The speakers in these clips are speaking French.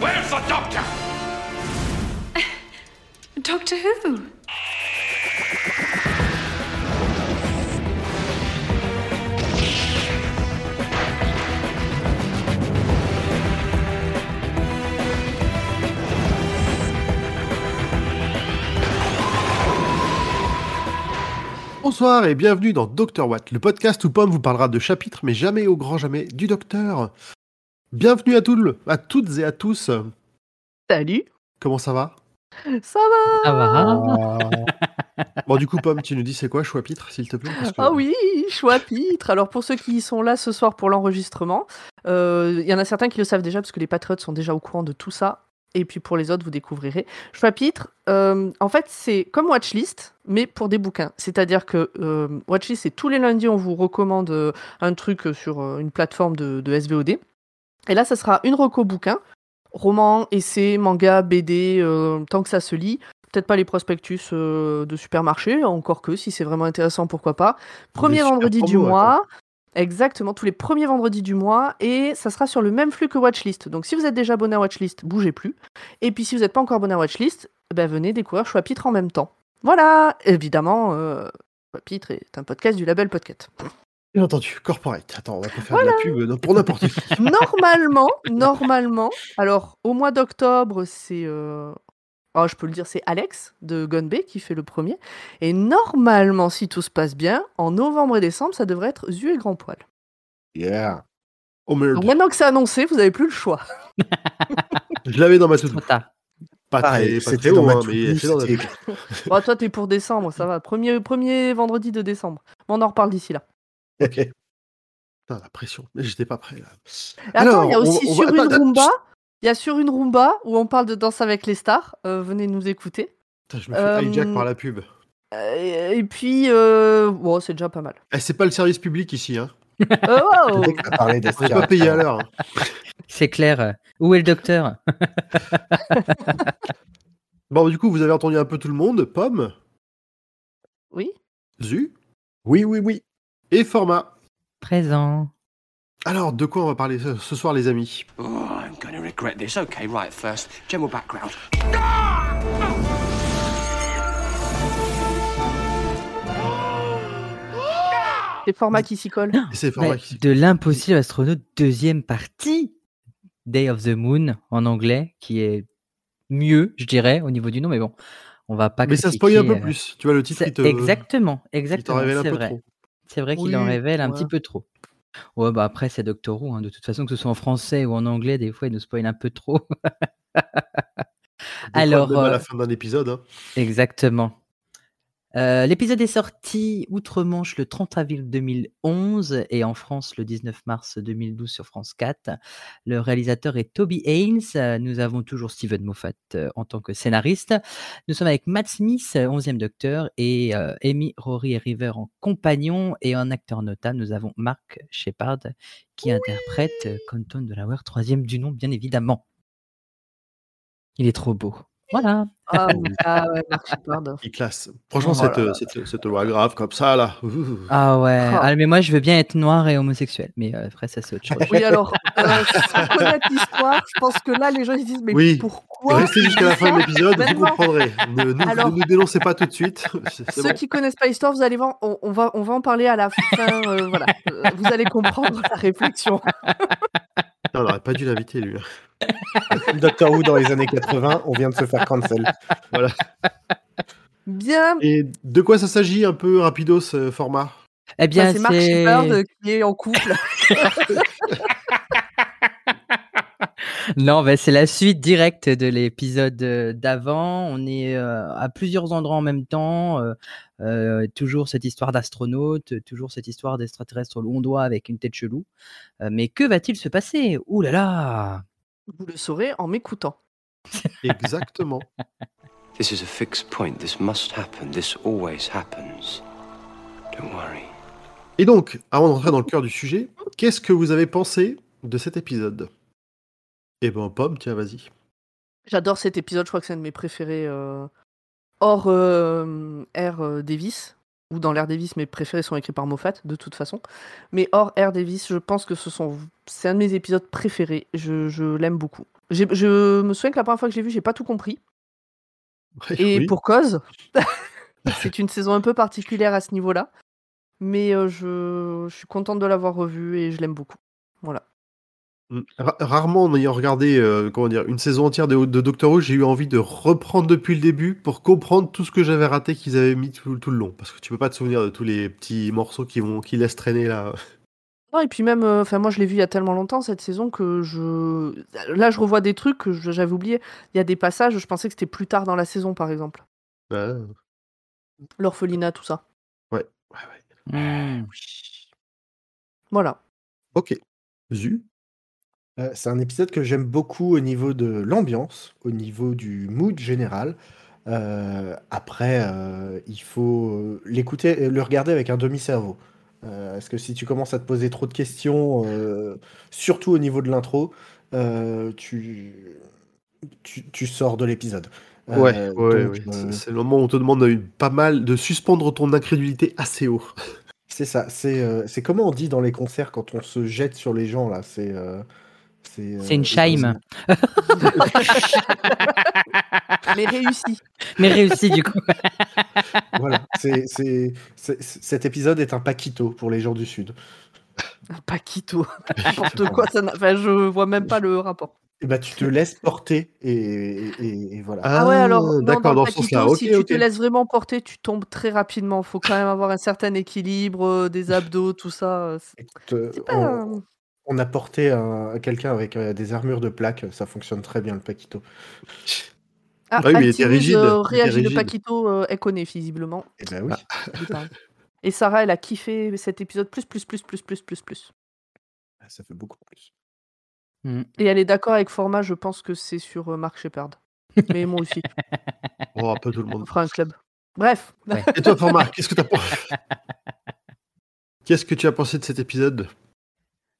Where's the doctor? Doctor Who? Bonsoir et bienvenue dans Dr Watt, le podcast où Pomme vous parlera de chapitres, mais jamais au grand jamais du docteur. Bienvenue à, tout le- à toutes et à tous. Salut, Comment ça va? Ça va Ça va Bon, du coup, Pomme, tu nous dis c'est quoi chapitre, s'il te plaît? Parce que- Ah oui, chapitre. Alors pour ceux qui sont là ce soir pour l'enregistrement, euh, il y en a certains qui le savent déjà parce que les patriotes sont déjà au courant de tout ça. Et puis pour les autres, vous découvrirez. Chapitre, euh, en fait, c'est comme Watchlist, mais pour des bouquins. C'est-à-dire que euh, Watchlist, c'est tous les lundis, on vous recommande euh, un truc sur une plateforme de, de SVOD. Et là, ça sera une reco bouquin, roman, essai, manga, BD, tant que ça se lit. Peut-être pas les prospectus de supermarché, encore que si c'est vraiment intéressant, pourquoi pas. Premier vendredi du mois. Exactement, tous les premiers vendredis du mois. Et ça sera sur le même flux que Watchlist. Donc si vous êtes déjà abonné à Watchlist, bougez plus. Et puis si vous n'êtes pas encore abonné à Watchlist, ben, venez découvrir Chapitre en même temps. Voilà, évidemment, euh, Chapitre est un podcast du label Podcast. Bien entendu, corporate. Attends, on va pas faire de la pub pour n'importe qui. Normalement, normalement, alors au mois d'octobre, c'est. euh, oh, je peux le dire, c'est Alex de Gunbay qui fait le premier. Et normalement, si tout se passe bien, en novembre et décembre, ça devrait être Zu et Grand Poil. Yeah. Oh merde, Donc maintenant que c'est annoncé, vous n'avez plus le choix. je l'avais dans ma tard. Pas Pareil, très, pas très haut, hein, mais dans la. Bon, toi, t'es pour décembre, ça va. Premier, premier vendredi de décembre. Bon, on en reparle d'ici là. Ok. Putain, la pression. J'étais pas prêt là. Attends, il y a aussi on sur va- une attends, Roomba. Il y a sur une Roomba où on parle de Danse avec les stars. Euh, venez nous écouter. Putain, je me fais Euh, hijack par la pub. Euh, et puis, euh, bon, c'est déjà pas mal. Eh, c'est pas le service public ici, hein. Oh, On pas payé à l'heure. C'est clair. Où est le docteur? Bon, du coup, vous avez entendu un peu tout le monde. Pomme, oui. Zu Oui, oui, oui. et Format. Présent. Alors, de quoi on va parler ce soir, les amis? Oh, I'm going to regret this. Okay, right, first, general background. Les formats qui s'y c'est Format Ouais, qui... de l'impossible astronaute, deuxième partie. Day of the Moon en anglais, qui est mieux, je dirais, au niveau du nom, mais bon, on va pas Mais ça spoil un peu euh, plus. Tu vois, le titre, c'est- te... Exactement, exactement. C'est vrai. C'est qu'il en révèle un ouais. petit peu trop. Ouais, bah après, c'est Doctor Who. hein. De toute façon, que ce soit en français ou en anglais, des fois, il nous spoil un peu trop. Des fois, Alors, même à euh, la fin d'un épisode. hein. Exactement. Euh, L'épisode est sorti outre-Manche le 30 avril 2011 et en France le 19 mars 2012 sur France 4. Le réalisateur est Toby Haynes. Nous avons toujours Steven Moffat euh, en tant que scénariste. Nous sommes avec Matt Smith, euh, 11e docteur, et euh, Amy, Rory et River en compagnon. Et en acteur notable, nous avons Mark Shepard qui interprète euh, Compton de la 3e du nom, bien évidemment. Il est trop beau. Voilà. Ah, oui. Ah ouais, Shepard. Il classe. Franchement, Oh cette, là euh, cette, cette loi grave comme ça, là. ouh. Ah ouais, Ah. ah, mais moi je veux bien être noir et homosexuel, mais euh, après ça c'est autre chose. Oui, alors, euh, sans connaître l'histoire, je pense que là, les gens ils se disent Mais Oui. pourquoi Restez jusqu'à la fin de l'épisode, vous comprendrez. Ne nous, Alors- ne nous dénoncez pas tout de suite. Ceux bon. qui connaissent pas l'histoire, vous allez voir, on, on va, on va en parler à la fin. euh, voilà, Euh, vous allez comprendre la réflexion. Non, on n'aurait pas dû l'inviter, lui. Doctor Who dans les années 80, on vient de se faire cancel. Voilà. Bien, Et de quoi ça s'agit un peu rapido ce format? Eh bien c'est Marc c'est Shepard euh, qui est en couple. non, bah, c'est la suite directe de l'épisode euh, d'avant. On est euh, à plusieurs endroits en même temps. euh, euh, toujours cette histoire d'astronaute, toujours cette histoire d'extraterrestre doit avec une tête chelou. Euh, mais que va-t-il se passer? Ouh là là Vous le saurez en m'écoutant. Exactement. This is a fixed point. This must happen. This always happens. Don't worry. Et donc, avant de rentrer dans le cœur du sujet, qu'est-ce que vous avez pensé de cet épisode? Eh ben, Pomme, tiens, vas-y. J'adore cet épisode, je crois que c'est un de mes préférés euh, hors euh, Air euh, Davis. ou dans l'Air Davis, mes préférés sont écrits par Moffat, de toute façon. Mais hors Air Davis, je pense que ce sont, c'est un de mes épisodes préférés. Je, je l'aime beaucoup. Je me souviens que la première fois que j'ai vu, j'ai pas tout compris. Et Oui. pour cause, c'est une saison un peu particulière à ce niveau-là. Mais euh, je, je suis contente de l'avoir revu et je l'aime beaucoup. Voilà. Ra- Rarement, en ayant regardé euh, comment dire, une saison entière de, de Doctor Who, j'ai eu envie de reprendre depuis le début pour comprendre tout ce que j'avais raté qu'ils avaient mis tout, tout le long. Parce que tu peux pas te souvenir de tous les petits morceaux qui, vont, qui laissent traîner là. Non, et puis même, euh, enfin moi je l'ai vu il y a tellement longtemps cette saison que je. Là, je revois des trucs que j'avais oubliés. Il y a des passages, je pensais que c'était plus tard dans la saison, par exemple. Ouais, L'orphelinat, tout ça. ouais, ouais. Hmm. Voilà. Ok. Zu Euh, c'est un épisode que j'aime beaucoup au niveau de l'ambiance, au niveau du mood général. Euh, après, euh, il faut l'écouter, le regarder avec un demi-cerveau. Parce que si tu commences à te poser trop de questions, surtout au niveau de l'intro, tu, tu, tu sors de l'épisode. Ouais, ouais, donc, ouais. C'est- le moment où on te demande de- pas mal de suspendre ton incrédulité assez haut. c'est ça. C'est c'est comment on dit dans les concerts quand on se jette sur les gens là. C'est c'est C'est une euh, chime. Mais réussi. Mais réussi du coup. Voilà, c'est, c'est, c'est- cet épisode est un paquito pour les gens du Sud. Un Paquito. N'importe quoi, ça n'a- enfin, je vois même pas le rapport. Et bah, tu te laisses porter et, et- et voilà. Ah, ouais, alors, non, d'accord, dans ce si tu te laisses vraiment porter, tu tombes très rapidement. Faut quand même avoir un certain équilibre, euh, des abdos, tout ça. euh, euh, pas. on, on a porté un- quelqu'un avec euh, des armures de plaques, ça fonctionne très bien le paquito. Ah, Ah oui, mais il était rigide, euh, le. Paquito, euh, elle connaît visiblement. Et ben oui. Parle. Et Sarah, elle a kiffé cet épisode plus, plus, plus, plus, plus, plus, plus. Ça fait beaucoup plus. Hmm. Et elle est d'accord avec Format, je pense que c'est sur euh, Mark Shepard. Mais moi aussi, Oh, un peu tout le on monde. fera un club. Bref, Et toi, Format, qu'est-ce que t'as pensé Qu'est-ce que tu as pensé de cet épisode?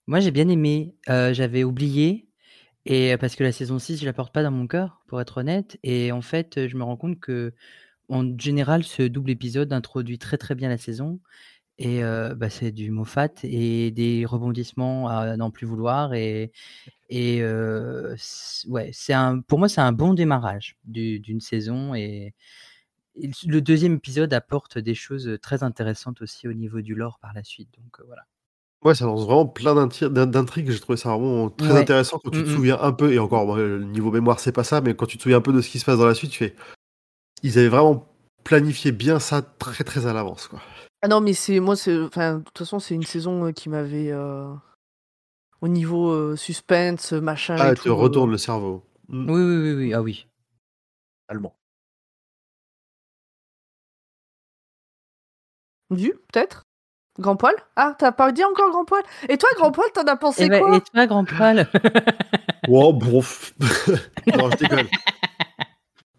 Moi j'ai bien aimé. J'avais oublié. Et parce que la saison 6, je la porte pas dans mon cœur, pour être honnête. Et en fait, je me rends compte que, en général, ce double épisode introduit très très bien la saison. Et bah, c'est du Moffat et des rebondissements à n'en plus vouloir. Et, ouais, un, pour moi, c'est un bon démarrage du- d'une saison. Et, le deuxième épisode apporte des choses très intéressantes aussi au niveau du lore par la suite. Donc voilà. Ouais, ça lance vraiment plein d'intrigues. J'ai trouvé ça vraiment très Ouais. intéressant quand tu te Mhm. souviens un peu, et encore, le niveau mémoire, c'est pas ça, mais quand tu te souviens un peu de ce qui se passe dans la suite, tu fais. Ils avaient vraiment planifié bien ça très très à l'avance, quoi. Ah non, mais c'est moi, c'est enfin, de toute façon, c'est une saison euh, qui m'avait euh, au niveau euh, suspense, machin. Ah, et tout, te euh, retourne le cerveau. Mm. Oui, oui, oui, oui. Ah oui. Allemand. Du, peut-être? Grand poil? Ah, t'as pas dit encore grand poil? Et toi, grand poil, t'en as pensé Et, bah, quoi? et toi, grand poil? Wow, bon. pff. non, je déconne.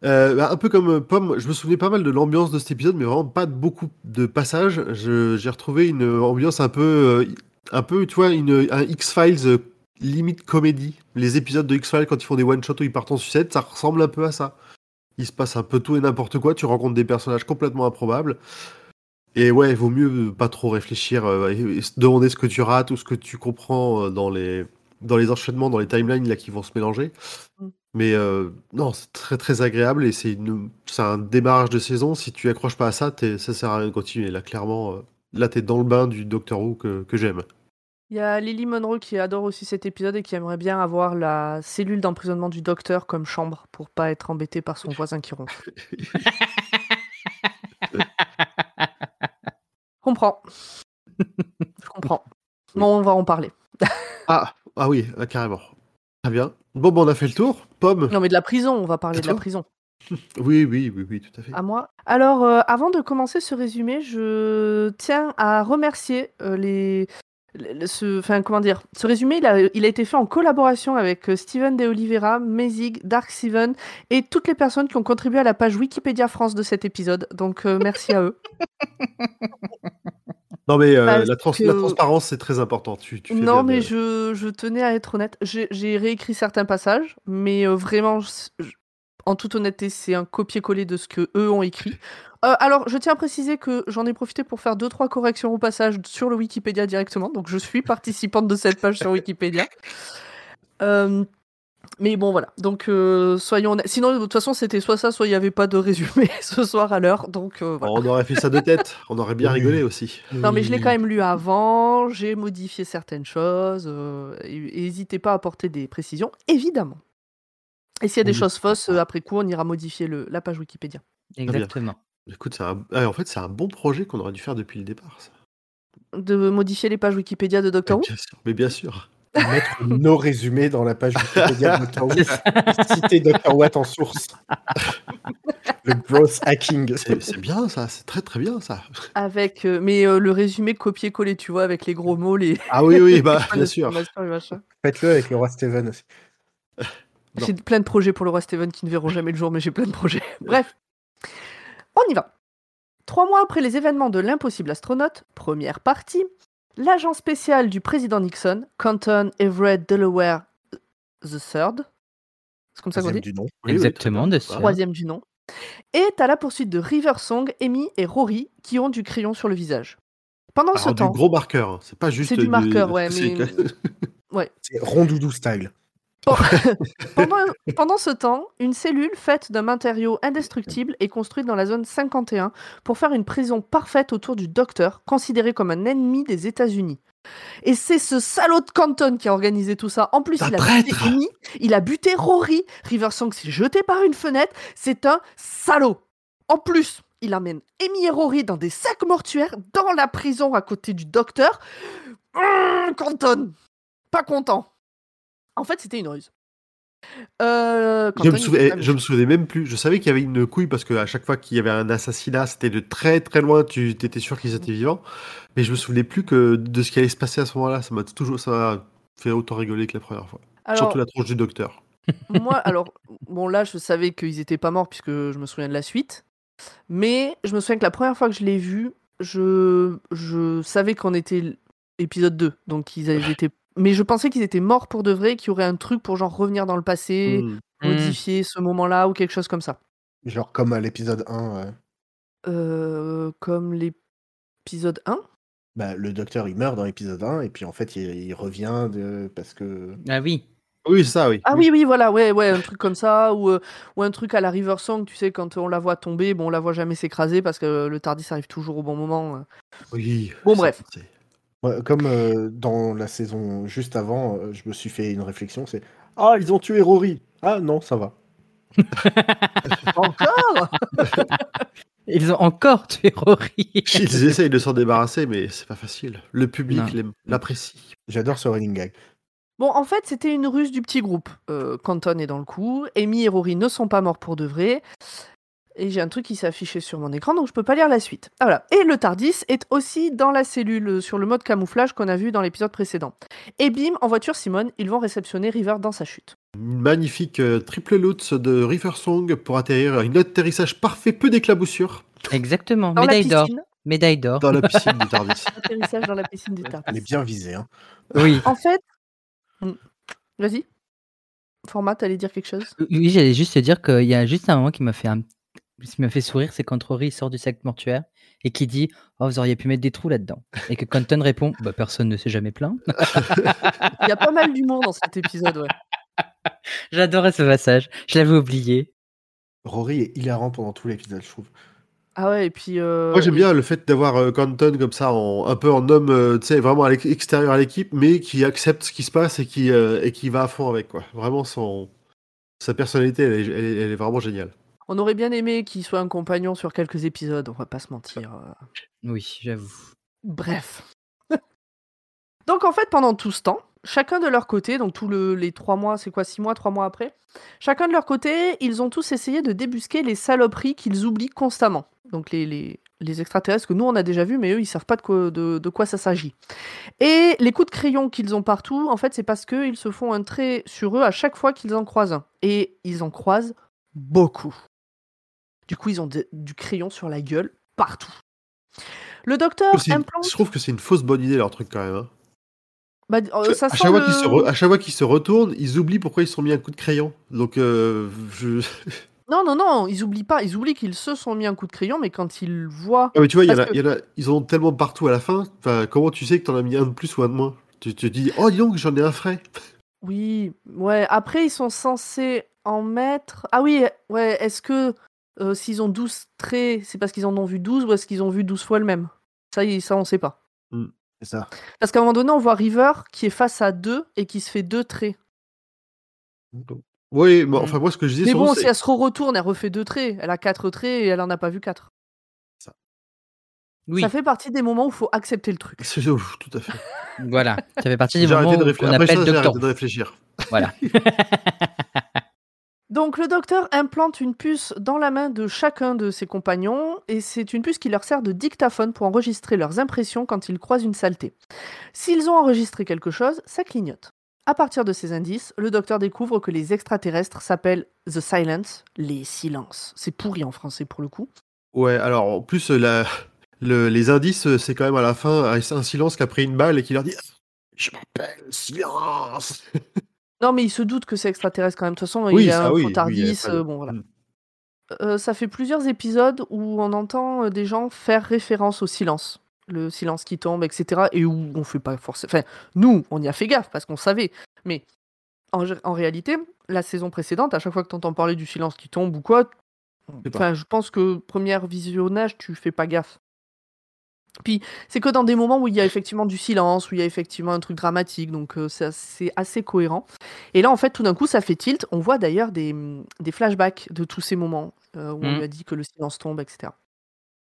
Euh, bah, un peu comme euh, Pomme, je me souvenais pas mal de l'ambiance de cet épisode, mais vraiment pas de beaucoup de passages. Je- J'ai retrouvé une ambiance un peu, euh, un peu, tu vois, une, un X-Files euh, limite comédie. Les épisodes de X-Files, quand ils font des one-shots où ils partent en sucette, ça ressemble un peu à ça. Il se passe un peu tout et n'importe quoi, tu rencontres des personnages complètement improbables. Et ouais, il vaut mieux pas trop réfléchir euh, et, et se demander ce que tu rates ou ce que tu comprends euh, dans les, dans les enchaînements, dans les timelines là, qui vont se mélanger. Mm. Mais euh, non, c'est très très agréable et c'est une- un démarrage de saison. Si tu accroches pas à ça, ça sert à rien de continuer. Là, clairement, là, t'es dans le bain du Doctor Who que, que j'aime. Il y a Lily Monroe qui adore aussi cet épisode et qui aimerait bien avoir la cellule d'emprisonnement du docteur comme chambre pour pas être embêté par son voisin qui ronfle. comprends. Je comprends. Bon, on va en parler. Ah, ah oui, ah, carrément. Très bien. Bon, bon, on a fait le tour. Pomme Non, mais de la prison, on va parler de la prison. Oui, oui, oui, oui, tout à fait. À moi. Alors, euh, avant de commencer ce résumé, je tiens à remercier euh, les. Ce, enfin, comment dire Ce résumé, il a, il a été fait en collaboration avec euh, Steven De Oliveira, Mezig, Dark Steven et toutes les personnes qui ont contribué à la page Wikipédia France de cet épisode. Donc, euh, merci à eux. Non, mais euh, la, trans- que- la transparence, c'est très important. Tu, tu fais Non, mais de- je, je tenais à être honnête. J'ai j'ai réécrit certains passages, mais euh, vraiment, je- je- en toute honnêteté, c'est un copier-coller de ce que eux ont écrit. Euh, alors, je tiens à préciser que j'en ai profité pour faire deux trois corrections au passage sur le Wikipédia directement. Donc, je suis participante de cette page sur Wikipédia. Euh, mais bon, voilà. Donc, euh, soyons honnêtes. Sinon, de toute façon, c'était soit ça, soit il n'y avait pas de résumé ce soir à l'heure. Donc, euh, voilà. On aurait fait ça de tête. On aurait bien rigolé aussi. Non, mais je l'ai quand même lu avant. J'ai modifié certaines choses. euh, n'hésitez pas à apporter des précisions, évidemment. Et s'il y a des Oui. choses fausses, euh, après coup, on ira modifier le, la page Wikipédia. Exactement. Écoute, c'est un... ah, en fait, c'est un bon projet qu'on aurait dû faire depuis le départ. Ça. De modifier les pages Wikipédia de Doctor Who bien sûr. Mais bien sûr. Mettre nos résumés dans la page Wikipédia de Dr. Who. Citer Dr. Watt en source. Le gross hacking. C'est bien ça. C'est très très bien ça. Avec, euh, mais euh, le résumé copier-coller, tu vois, avec les gros mots, les. Ah oui, oui, bah bien sûr. Faites-le avec le roi Steven aussi. J'ai plein de projets pour le roi Steven qui ne verront jamais le jour, mais j'ai plein de projets. Bref, on y va. Trois mois après les événements de l'impossible astronaute, première partie, l'agent spécial du président Nixon, Canton Everett Delaware III, c'est comme ça qu'on dit? du nom. Exactement. Troisième du nom, est à la poursuite de River Song, Amy et Rory, qui ont du crayon sur le visage. Pendant ce Alors, du temps, gros marqueur. hein. C'est pas juste. c'est du marqueur, ouais, c'est- mais C'est rondoudou style. Pendant, pendant ce temps, une cellule faite d'un matériau indestructible est construite dans la zone 51 pour faire une prison parfaite autour du docteur, considéré comme un ennemi des États-Unis. Et c'est ce salaud de Canton qui a organisé tout ça. En plus, il a buté Amy, il a buté Rory, Riversong s'est jeté par une fenêtre. C'est un salaud. En plus, il amène Amy et Rory dans des sacs mortuaires dans la prison à côté du docteur. Hum, Canton, pas content. En fait, c'était une ruse. Euh, Je me, je me souvenais même plus. Je savais qu'il y avait une couille parce qu'à chaque fois qu'il y avait un assassinat, c'était de très très loin. Tu étais sûr qu'ils étaient vivants. Mais je me souvenais plus que de ce qui allait se passer à ce moment-là. Ça m'a toujours ça fait autant rigoler que la première fois. Alors, Surtout la tronche du docteur. moi, alors, bon, là, je savais qu'ils étaient pas morts puisque je me souviens de la suite. Mais je me souviens que la première fois que je l'ai vu, je, je savais qu'on était épisode 2. Donc, ils avaient été. Mais je pensais qu'ils étaient morts pour de vrai, qu'il y aurait un truc pour genre revenir dans le passé, Hmm. modifier ce moment-là ou quelque chose comme ça. Genre comme à l'épisode 1. ouais. Euh, comme l'épisode 1 Bah, le docteur il meurt dans l'épisode 1 et puis en fait il, il revient de... parce que. Ah oui. Oui, ça, oui. Ah oui, oui, voilà, ouais, ouais, un truc comme ça, ou, euh, ou un truc à la River Song, tu sais, quand on la voit tomber, bon, on la voit jamais s'écraser parce que le Tardis arrive toujours au bon moment. euh. Oui. Bon, bref. Ouais, comme euh, dans la saison juste avant, euh, je me suis fait une réflexion c'est Ah, ils ont tué Rory Ah non, ça va. Encore? Ils ont encore tué Rory. Ils essayent de s'en débarrasser, mais c'est pas facile. Le public l'apprécie. J'adore ce running gag. Bon, en fait, c'était une ruse du petit groupe. Euh, Canton est dans le coup, Amy et Rory ne sont pas morts pour de vrai. Et j'ai un truc qui s'est affiché sur mon écran, donc je peux pas lire la suite. Ah, voilà. Et le Tardis est aussi dans la cellule euh, sur le mode camouflage qu'on a vu dans l'épisode précédent. Et bim, en voiture Simone, ils vont réceptionner River dans sa chute. Une magnifique euh, triple loot de River Song pour atterrir. Un atterrissage parfait, peu d'éclaboussures Exactement. Dans la Médaille d'or. piscine, Médaille d'or. dans la piscine du Tardis. atterrissage dans la piscine du Elle est Tardis. bien visée. Hein. Oui. En fait, Hmm. vas-y. Format, t'allais dire quelque chose? Oui, j'allais juste te dire qu'il y a juste un moment qui m'a fait un... qui m'a fait sourire, c'est quand Rory sort du sac mortuaire et qui dit Oh, vous auriez pu mettre des trous là-dedans. Et que Canton répond Bah, personne ne s'est jamais plaint. Il y a pas mal d'humour dans cet épisode, ouais. J'adorais ce passage. Je l'avais oublié. Rory est hilarant pendant tout l'épisode, je trouve. Ah ouais, et puis. euh, Moi j'aime bien le fait d'avoir euh, Canton comme ça, en- un peu en homme, euh, tu sais, vraiment à l'ex- extérieur à l'équipe, mais qui accepte ce qui se passe et qui, euh, et qui va à fond avec, quoi. Vraiment, son... sa personnalité, elle est, elle est- elle est vraiment géniale. On aurait bien aimé qu'il soit un compagnon sur quelques épisodes, on va pas se mentir. euh. Oui, j'avoue. Bref. donc en fait, pendant tout ce temps, chacun de leur côté, donc tous le- les trois mois, c'est quoi, six mois, trois mois après, chacun de leur côté, ils ont tous essayé de débusquer les saloperies qu'ils oublient constamment. Donc les, les, les extraterrestres que nous on a déjà vus, mais eux ils savent pas de quoi, de, de quoi ça s'agit. Et les coups de crayon qu'ils ont partout, en fait, c'est parce qu'ils se font un trait sur eux à chaque fois qu'ils en croisent un. Et ils en croisent beaucoup. Du coup, ils ont de- du crayon sur la gueule partout. Le docteur implante. Je trouve que c'est une fausse bonne idée leur truc quand même. hein. Bah, euh, ça à, chaque fois le- qu'ils se re- à chaque fois qu'ils se retournent, ils oublient pourquoi ils se sont mis un coup de crayon. Donc, euh, je... Non, non, non, ils oublient pas. Ils oublient qu'ils se sont mis un coup de crayon, mais quand ils voient. Ah, mais tu vois, y, a- que- y a- ils en ont tellement partout à la fin. Enfin, comment tu sais que t'en as mis un de plus ou un de moins? Tu te dis, oh, dis donc, j'en ai un frais. Oui, ouais. Après, ils sont censés en mettre. Ah oui, ouais. Est-ce que euh, s'ils ont 12 traits, c'est parce qu'ils en ont vu 12 ou est-ce qu'ils ont vu 12 fois le même? Ça, ça, on sait pas. C'est ça. Parce qu'à un moment donné, on voit River qui est face à deux et qui se fait deux traits. Oui, mais enfin, moi, ce que je disais, Mais bon, si elle se retourne, elle refait deux traits. Elle a quatre traits et elle en a pas vu quatre. Oui, Ça fait partie des moments où il faut accepter le truc. c'est ouf, tout à fait. voilà. Ça fait partie des moments de qu'on réfléchir. Après appelle ça, j'ai arrêté de réfléchir. Voilà. Donc le docteur implante une puce dans la main de chacun de ses compagnons et c'est une puce qui leur sert de dictaphone pour enregistrer leurs impressions quand ils croisent une saleté. S'ils ont enregistré quelque chose, ça clignote. À partir de ces indices, le docteur découvre que les extraterrestres s'appellent The Silence, les silences. C'est pourri en français pour le coup. Ouais, alors, en plus, la... le- les indices, c'est quand même à la fin un silence qui a pris une balle et qui leur dit Je m'appelle Silence Non mais ils se doutent que c'est extraterrestre quand même. De toute façon, Oui, il y a ça, un oui, faux oui, il a de- euh, bon voilà. Mm. Euh, ça fait plusieurs épisodes où on entend euh, des gens faire référence au silence. Le silence qui tombe, etc. Et où on fait pas forcément. Enfin, nous, on y a fait gaffe parce qu'on savait. Mais en, en réalité, la saison précédente, à chaque fois que tu entends parler du silence qui tombe ou quoi, enfin, je pense que premier visionnage, tu fais pas gaffe. Puis, c'est que dans des moments où il y a effectivement du silence, où il y a effectivement un truc dramatique, donc euh, c'est assez cohérent. Et là, en fait, tout d'un coup, ça fait tilt. On voit d'ailleurs des, des flashbacks de tous ces moments euh, où on Mhm. lui a dit que le silence tombe, etc.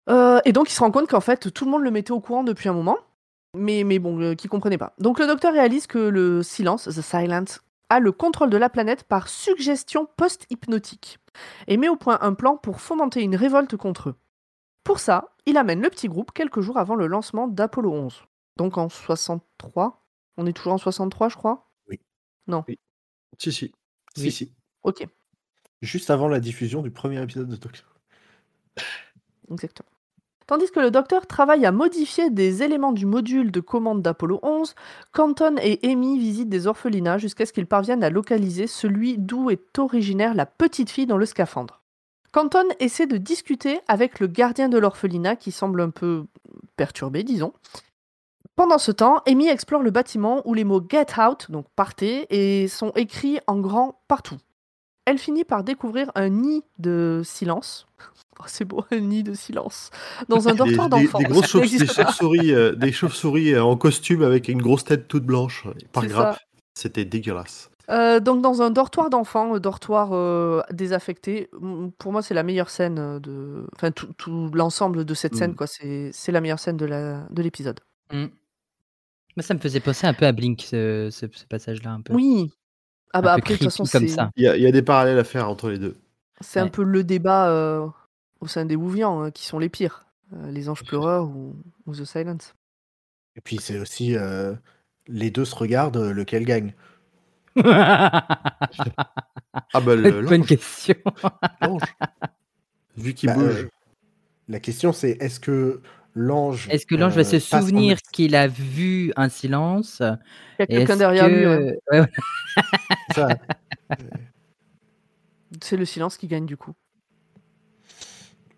Euh, et donc, il se rend compte qu'en fait, tout le monde le mettait au courant depuis un moment, mais, mais bon, qu'il comprenait pas. Donc, le docteur réalise que le silence, the silence, a le contrôle de la planète par suggestion post-hypnotique et met au point un plan pour fomenter une révolte contre eux. Pour ça, il amène le petit groupe quelques jours avant le lancement d'Apollo 11. Donc en 63. On est toujours en 63, je crois? Si, si. Oui. Si, si. Ok, Juste avant la diffusion du premier épisode de Doctor. exactement. Tandis que le docteur travaille à modifier des éléments du module de commande d'Apollo 11, Canton et Amy visitent des orphelinats jusqu'à ce qu'ils parviennent à localiser celui d'où est originaire la petite fille dans le scaphandre. Canton essaie de discuter avec le gardien de l'orphelinat qui semble un peu perturbé, disons. Pendant ce temps, Amy explore le bâtiment où les mots Get Out, donc partez, et sont écrits en grand partout. Elle finit par découvrir un nid de silence. Oh, c'est beau, un nid de silence. Dans un dortoir d'enfants. des grosses Ça chauves- n'existe des chauves-souris euh, des chauves-souris, euh, en costume avec une grosse tête toute blanche par grappe. C'était dégueulasse. Euh, donc dans un dortoir d'enfants, un dortoir euh, désaffecté, pour moi c'est la meilleure scène euh, de, enfin tout, tout l'ensemble de cette scène Mm. quoi, c'est c'est la meilleure scène de la de l'épisode. Mm. Moi, ça me faisait penser un peu à Blink, ce, ce- ce passage-là. Un peu. Oui. Ah bah Un peu après de toute façon comme ça. Il y, a, il y a des parallèles à faire entre les deux. c'est un peu le débat euh, au sein des Wouvians hein, qui sont les pires, Euh, les anges pleureurs ou, ou The Silence. Et puis c'est aussi euh, les deux se regardent, lequel gagne. Ah bah le Bonne question. l'ange. Vu qu'il Bah, bouge. euh, la question c'est est-ce que l'ange. Est-ce que l'ange va euh, se en- souvenir qu'il a vu un silence? Il y a quelqu'un derrière lui. que- ouais. Ouais, ouais. ça, C'est le silence qui gagne du coup.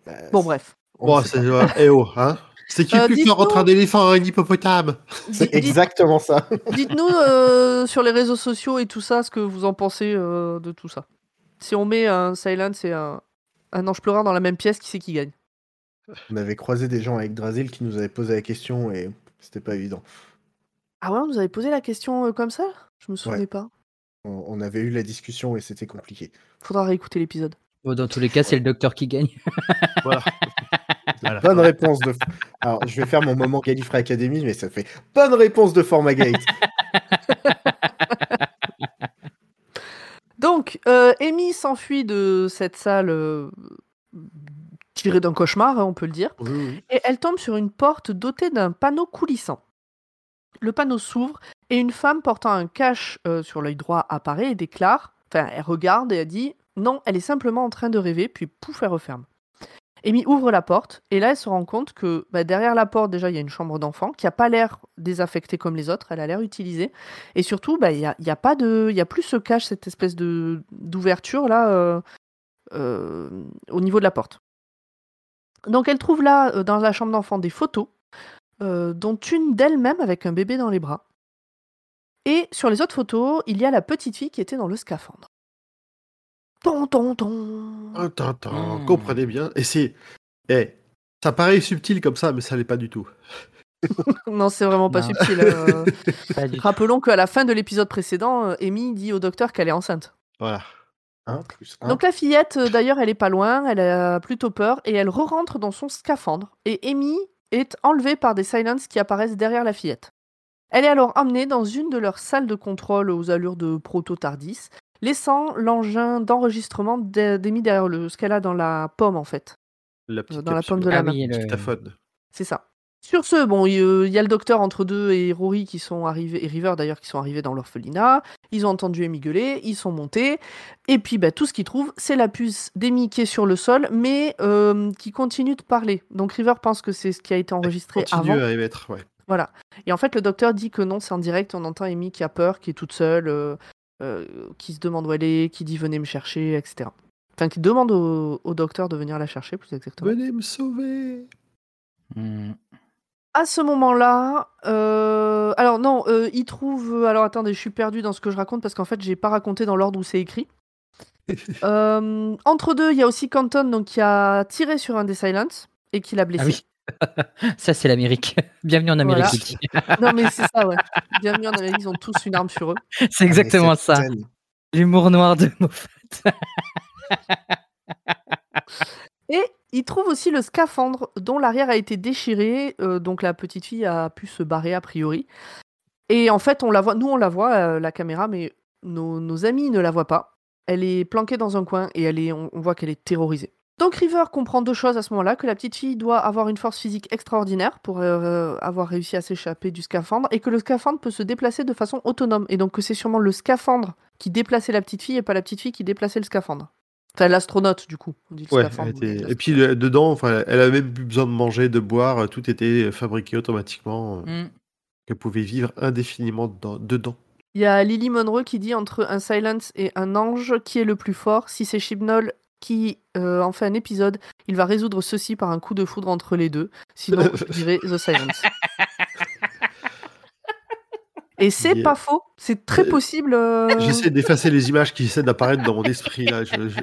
bah, Bon bref. on Oh, ne sait c'est eh oh, hein C'est qui Euh, plus fort entre un éléphant et un hippopotame? C'est exactement ça. Dites-nous euh, sur les réseaux sociaux et tout ça ce que vous en pensez euh, de tout ça. Si on met un Silence et un, un ange pleureur dans la même pièce, qui c'est qui gagne? On avait croisé des gens avec Drasil qui nous avaient posé la question et c'était pas évident. Ah ouais, on nous avait posé la question euh, comme ça? Je me souvenais Ouais. pas. On, on avait eu la discussion et c'était compliqué. Faudra réécouter l'épisode. Bon, dans tous les cas, c'est le docteur qui gagne. Voilà. Voilà. Bonne réponse de. Alors, je vais faire mon moment Gallifrey Academy, mais ça fait bonne réponse de Formagate. Donc, euh, Amy s'enfuit de cette salle euh, tirée d'un cauchemar, hein, on peut le dire, Oui, oui. et elle tombe sur une porte dotée d'un panneau coulissant. Le panneau s'ouvre et une femme portant un cache euh, sur l'œil droit apparaît et déclare, enfin elle regarde et elle dit non, elle est simplement en train de rêver, puis pouf, elle referme. Amy ouvre la porte et là elle se rend compte que bah, derrière la porte déjà il y a une chambre d'enfant qui a pas l'air désaffectée comme les autres, elle a l'air utilisée et surtout bah, il y a, y a pas de, y a plus ce cache cette espèce de d'ouverture là euh, euh, au niveau de la porte. Donc elle trouve là, euh, dans la chambre d'enfant, des photos, dont une d'elle-même avec un bébé dans les bras. Et sur les autres photos, il y a la petite fille qui était dans le scaphandre. Ton, ton, ton. Attends, attends, Hmm. comprenez bien. Et c'est. Eh, ça paraît subtil comme ça, mais ça l'est pas du tout. Non, c'est vraiment pas Non. subtil. euh. Pas. Rappelons qu'à la fin de l'épisode précédent, euh, Amy dit au docteur qu'elle est enceinte. Voilà. Un plus un. Donc la fillette, euh, d'ailleurs, elle est pas loin, elle a plutôt peur et elle re-rentre dans son scaphandre. Et Amy est enlevée par des silences qui apparaissent derrière la fillette. Elle est alors emmenée dans une de leurs salles de contrôle aux allures de proto-tardis, laissant l'engin d'enregistrement d'Amy derrière le, ce qu'elle a dans la pomme en fait. La petite Euh, dans la pomme de la Ah main. oui, le- Dictaphone. C'est ça. Sur ce, bon, il euh, il y a le docteur entre deux et Rory qui sont arrivés, et River d'ailleurs, qui sont arrivés dans l'orphelinat. Ils ont entendu Amy gueuler, ils sont montés. Et puis, bah, tout ce qu'ils trouvent, c'est la puce d'Amy qui est sur le sol, mais euh, qui continue de parler. Donc River pense que c'est ce qui a été enregistré Continue avant. à émettre, ouais. Voilà. Et en fait, le docteur dit que non, c'est en direct. On entend Amy qui a peur, qui est toute seule, euh, euh, qui se demande où elle est, qui dit venez me chercher, etc. Enfin, qui demande au, au docteur de venir la chercher, plus exactement. Venez me sauver. Hmm. À ce moment-là, euh, alors non, euh, il trouve. Alors attendez, je suis perdue dans ce que je raconte parce qu'en fait, j'ai pas raconté dans l'ordre où c'est écrit. Euh, entre deux, il y a aussi Canton donc, qui a tiré sur un des Silence et qui l'a blessé. Ah oui. Ça, c'est l'Amérique. Bienvenue en Amérique. Voilà. Non, mais c'est ça, ouais. Bienvenue en Amérique, ils ont tous une arme sur eux. C'est exactement Ah, ça. scène. L'humour noir de Moffat. Et il trouve aussi le scaphandre dont l'arrière a été déchiré, euh, donc la petite fille a pu se barrer a priori. Et en fait, on la voit, nous on la voit, euh, la caméra, mais nos, nos amis ne la voient pas. Elle est planquée dans un coin et elle est, on, on voit qu'elle est terrorisée. Donc River comprend deux choses à ce moment-là, que la petite fille doit avoir une force physique extraordinaire pour euh, avoir réussi à s'échapper du scaphandre et que le scaphandre peut se déplacer de façon autonome. Et donc que c'est sûrement le scaphandre qui déplaçait la petite fille et pas la petite fille qui déplaçait le scaphandre. Enfin, l'astronaute, du coup. On dit le Ouais, scaphandre, elle était- Et puis le- dedans, enfin, elle avait même plus besoin de manger, de boire, tout était fabriqué automatiquement. euh, Hmm. Qu'elle pouvait vivre indéfiniment dedans. dedans. Il y a Lily Monroe qui dit entre un Silence et un ange, qui est le plus fort? Si c'est Chibnall qui euh, en fait un épisode, il va résoudre ceci par un coup de foudre entre les deux. Sinon, je dirais The Silence. Et c'est Yeah. pas faux, c'est très Euh, possible. euh, J'essaie d'effacer les images qui essaient d'apparaître dans mon esprit là. je- je-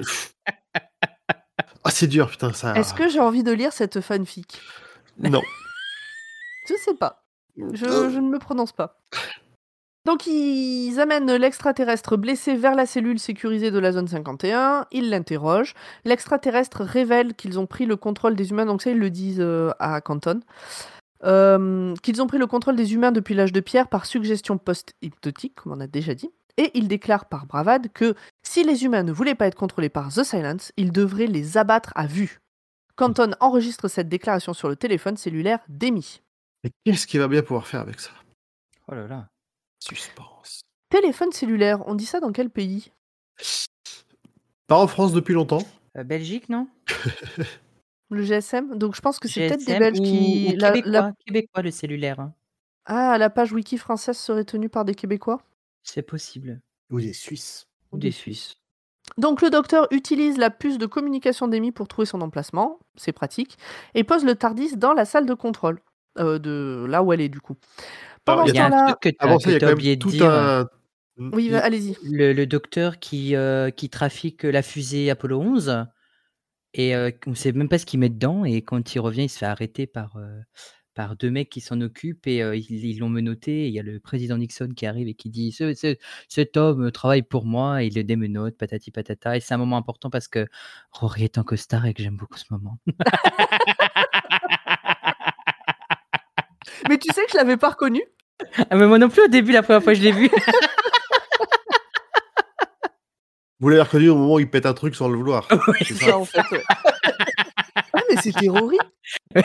Ah, c'est dur, putain, ça. Est-ce que j'ai envie de lire cette fanfic? Non. Je sais pas. Je, je ne me prononce pas. Donc ils amènent l'extraterrestre blessé vers la cellule sécurisée de la zone 51, ils l'interrogent, l'extraterrestre révèle qu'ils ont pris le contrôle des humains, donc ça ils le disent euh, à Canton, Euh, qu'ils ont pris le contrôle des humains depuis l'âge de pierre par suggestion post-hypnotique, comme on a déjà dit, et ils déclarent par bravade que si les humains ne voulaient pas être contrôlés par The Silence, ils devraient les abattre à vue. Canton enregistre cette déclaration sur le téléphone cellulaire d'Amy. Mais qu'est-ce qu'il va bien pouvoir faire avec ça? Oh là là. Suspense. Téléphone cellulaire, on dit ça dans quel pays? Pas en France depuis longtemps. Euh, Belgique, non? Le GSM Donc je pense que c'est peut-être des Belges ou- qui. ou la- québécois, la- québécois, le cellulaire. hein. Ah, la page wiki française serait tenue par des Québécois? C'est possible. Ou des Suisses. Ou des Suisses. Donc le docteur utilise la puce de communication d'Amy pour trouver son emplacement, c'est pratique, et pose le TARDIS dans la salle de contrôle, euh, de là où elle est du coup. Pendant Alors, ce Il y a un temps-là, truc que tu Avant ça, il y a as quand oublié même de tout dire. un. oui, allez-y. Le, le docteur qui, euh, qui trafique la fusée Apollo 11 et euh, on ne sait même pas ce qu'il met dedans et quand il revient il se fait arrêter par, euh, par deux mecs qui s'en occupent et euh, ils ils l'ont menotté et il y a le président Nixon qui arrive et qui dit ce, ce- cet homme travaille pour moi et il le démenote patati patata et c'est un moment important parce que Rory est en costard et que j'aime beaucoup ce moment Mais tu sais que je l'avais pas reconnu ah, mais moi non plus au début la première fois que je l'ai vu Vous l'avez reconnu au moment où il pète un truc sans le vouloir. Oui, C'est ça en fait. ouais. ah, mais c'était Rory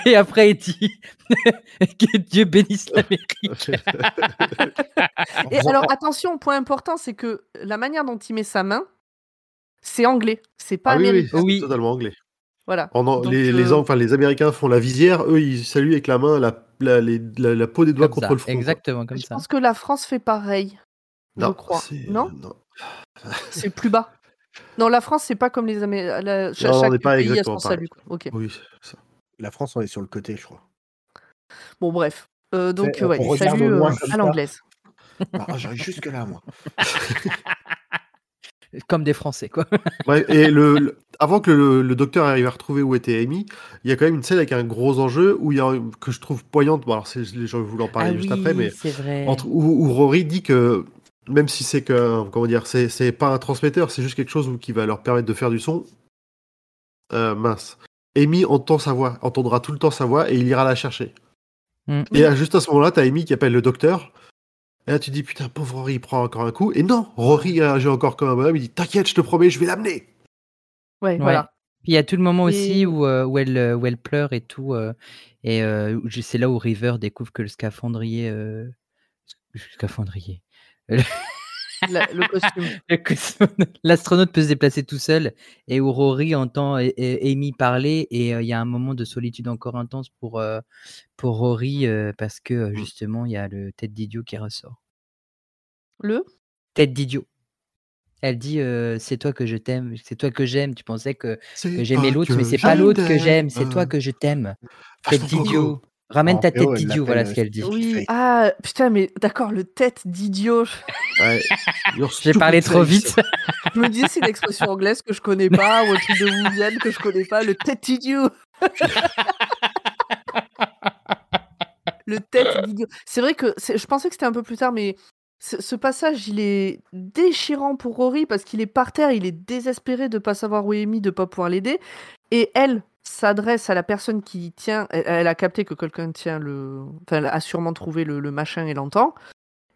et après il dit que Dieu bénisse l'Amérique Et alors attention, point important, c'est que la manière dont il met sa main, c'est anglais, c'est pas Ah oui, oui, américain. c'est Oui. totalement anglais. Voilà. Pendant, Donc, les, euh, les, Ang- enfin, les Américains font la visière, eux ils saluent avec la main la, la, les- la, la peau des doigts Comme contre ça, le front. exactement comme Je ça pense que la France fait pareil. je crois. c'est- Non non. C'est plus bas. Non, la France, c'est pas comme les Américains. Cha Non, on chaque n'est pas pays a exactement pareil. salut. Oui, ça. La France, on est sur le côté, je crois. Bon bref, heu, donc ouais, on loin comme à l'anglaise. Ah, j'arrive jusque là, moi. Comme des Français, quoi. Ouais, et le, le- avant que le, le docteur arrive à retrouver où était Amy, il y a quand même une scène avec un gros enjeu où il y a, que je trouve poignante. Bon, alors les gens voulaient en parler ah juste oui, après, mais vrai. entre, où, où Rory dit que même si c'est que comment dire, c'est, pas un transmetteur, c'est juste quelque chose qui va leur permettre de faire du son. euh, mince. Amy entend sa voix, entendra tout le temps sa voix et il ira la chercher. Mm. Et là, juste à ce moment-là, t'as Amy qui appelle le docteur. Et là, tu dis putain, pauvre Rory, il prend encore un coup. Et non, Rory agit encore comme un bonhomme. Il dit t'inquiète, je te promets, je vais l'amener. Ouais, Ouais. voilà. Puis il y a tout le moment aussi où, euh, où, elle, euh, où elle pleure et tout. euh, et euh, c'est là où River découvre que le scaphandrier. le scaphandrier. La le costume. Le cosmonaute- L'astronaute peut se déplacer tout seul et où Rory entend Amy parler et il y a un moment de solitude encore intense pour, pour Rory parce que euh, justement il y a le tête d'idiot qui ressort. Le? Tête d'idiot. Elle dit euh, c'est toi que je t'aime, c'est toi que j'aime. Tu pensais que, que j'aimais l'autre, mais c'est pas l'autre que j'aime, c'est toi que je t'aime. Tête Vachement d'idiot. Ramène ta tête d'idiot, voilà ce l'appelle, qu'elle dit. euh, Oui, ah putain, mais d'accord, le tête d'idiot. Ouais. J'ai parlé trop vite. Je me disais, c'est une expression anglaise que je connais pas, ou un truc de Woodian que je connais pas, le tête d'idiot. le tête d'idiot. C'est vrai que je pensais que c'était un peu plus tard, mais ce, passage, il est déchirant pour Rory parce qu'il est par terre, il est désespéré de pas savoir où est Amy, de pas pouvoir l'aider. Et elle s'adresse à la personne qui tient. Elle, a capté que quelqu'un tient le. Enfin, elle a sûrement trouvé le, machin et l'entend.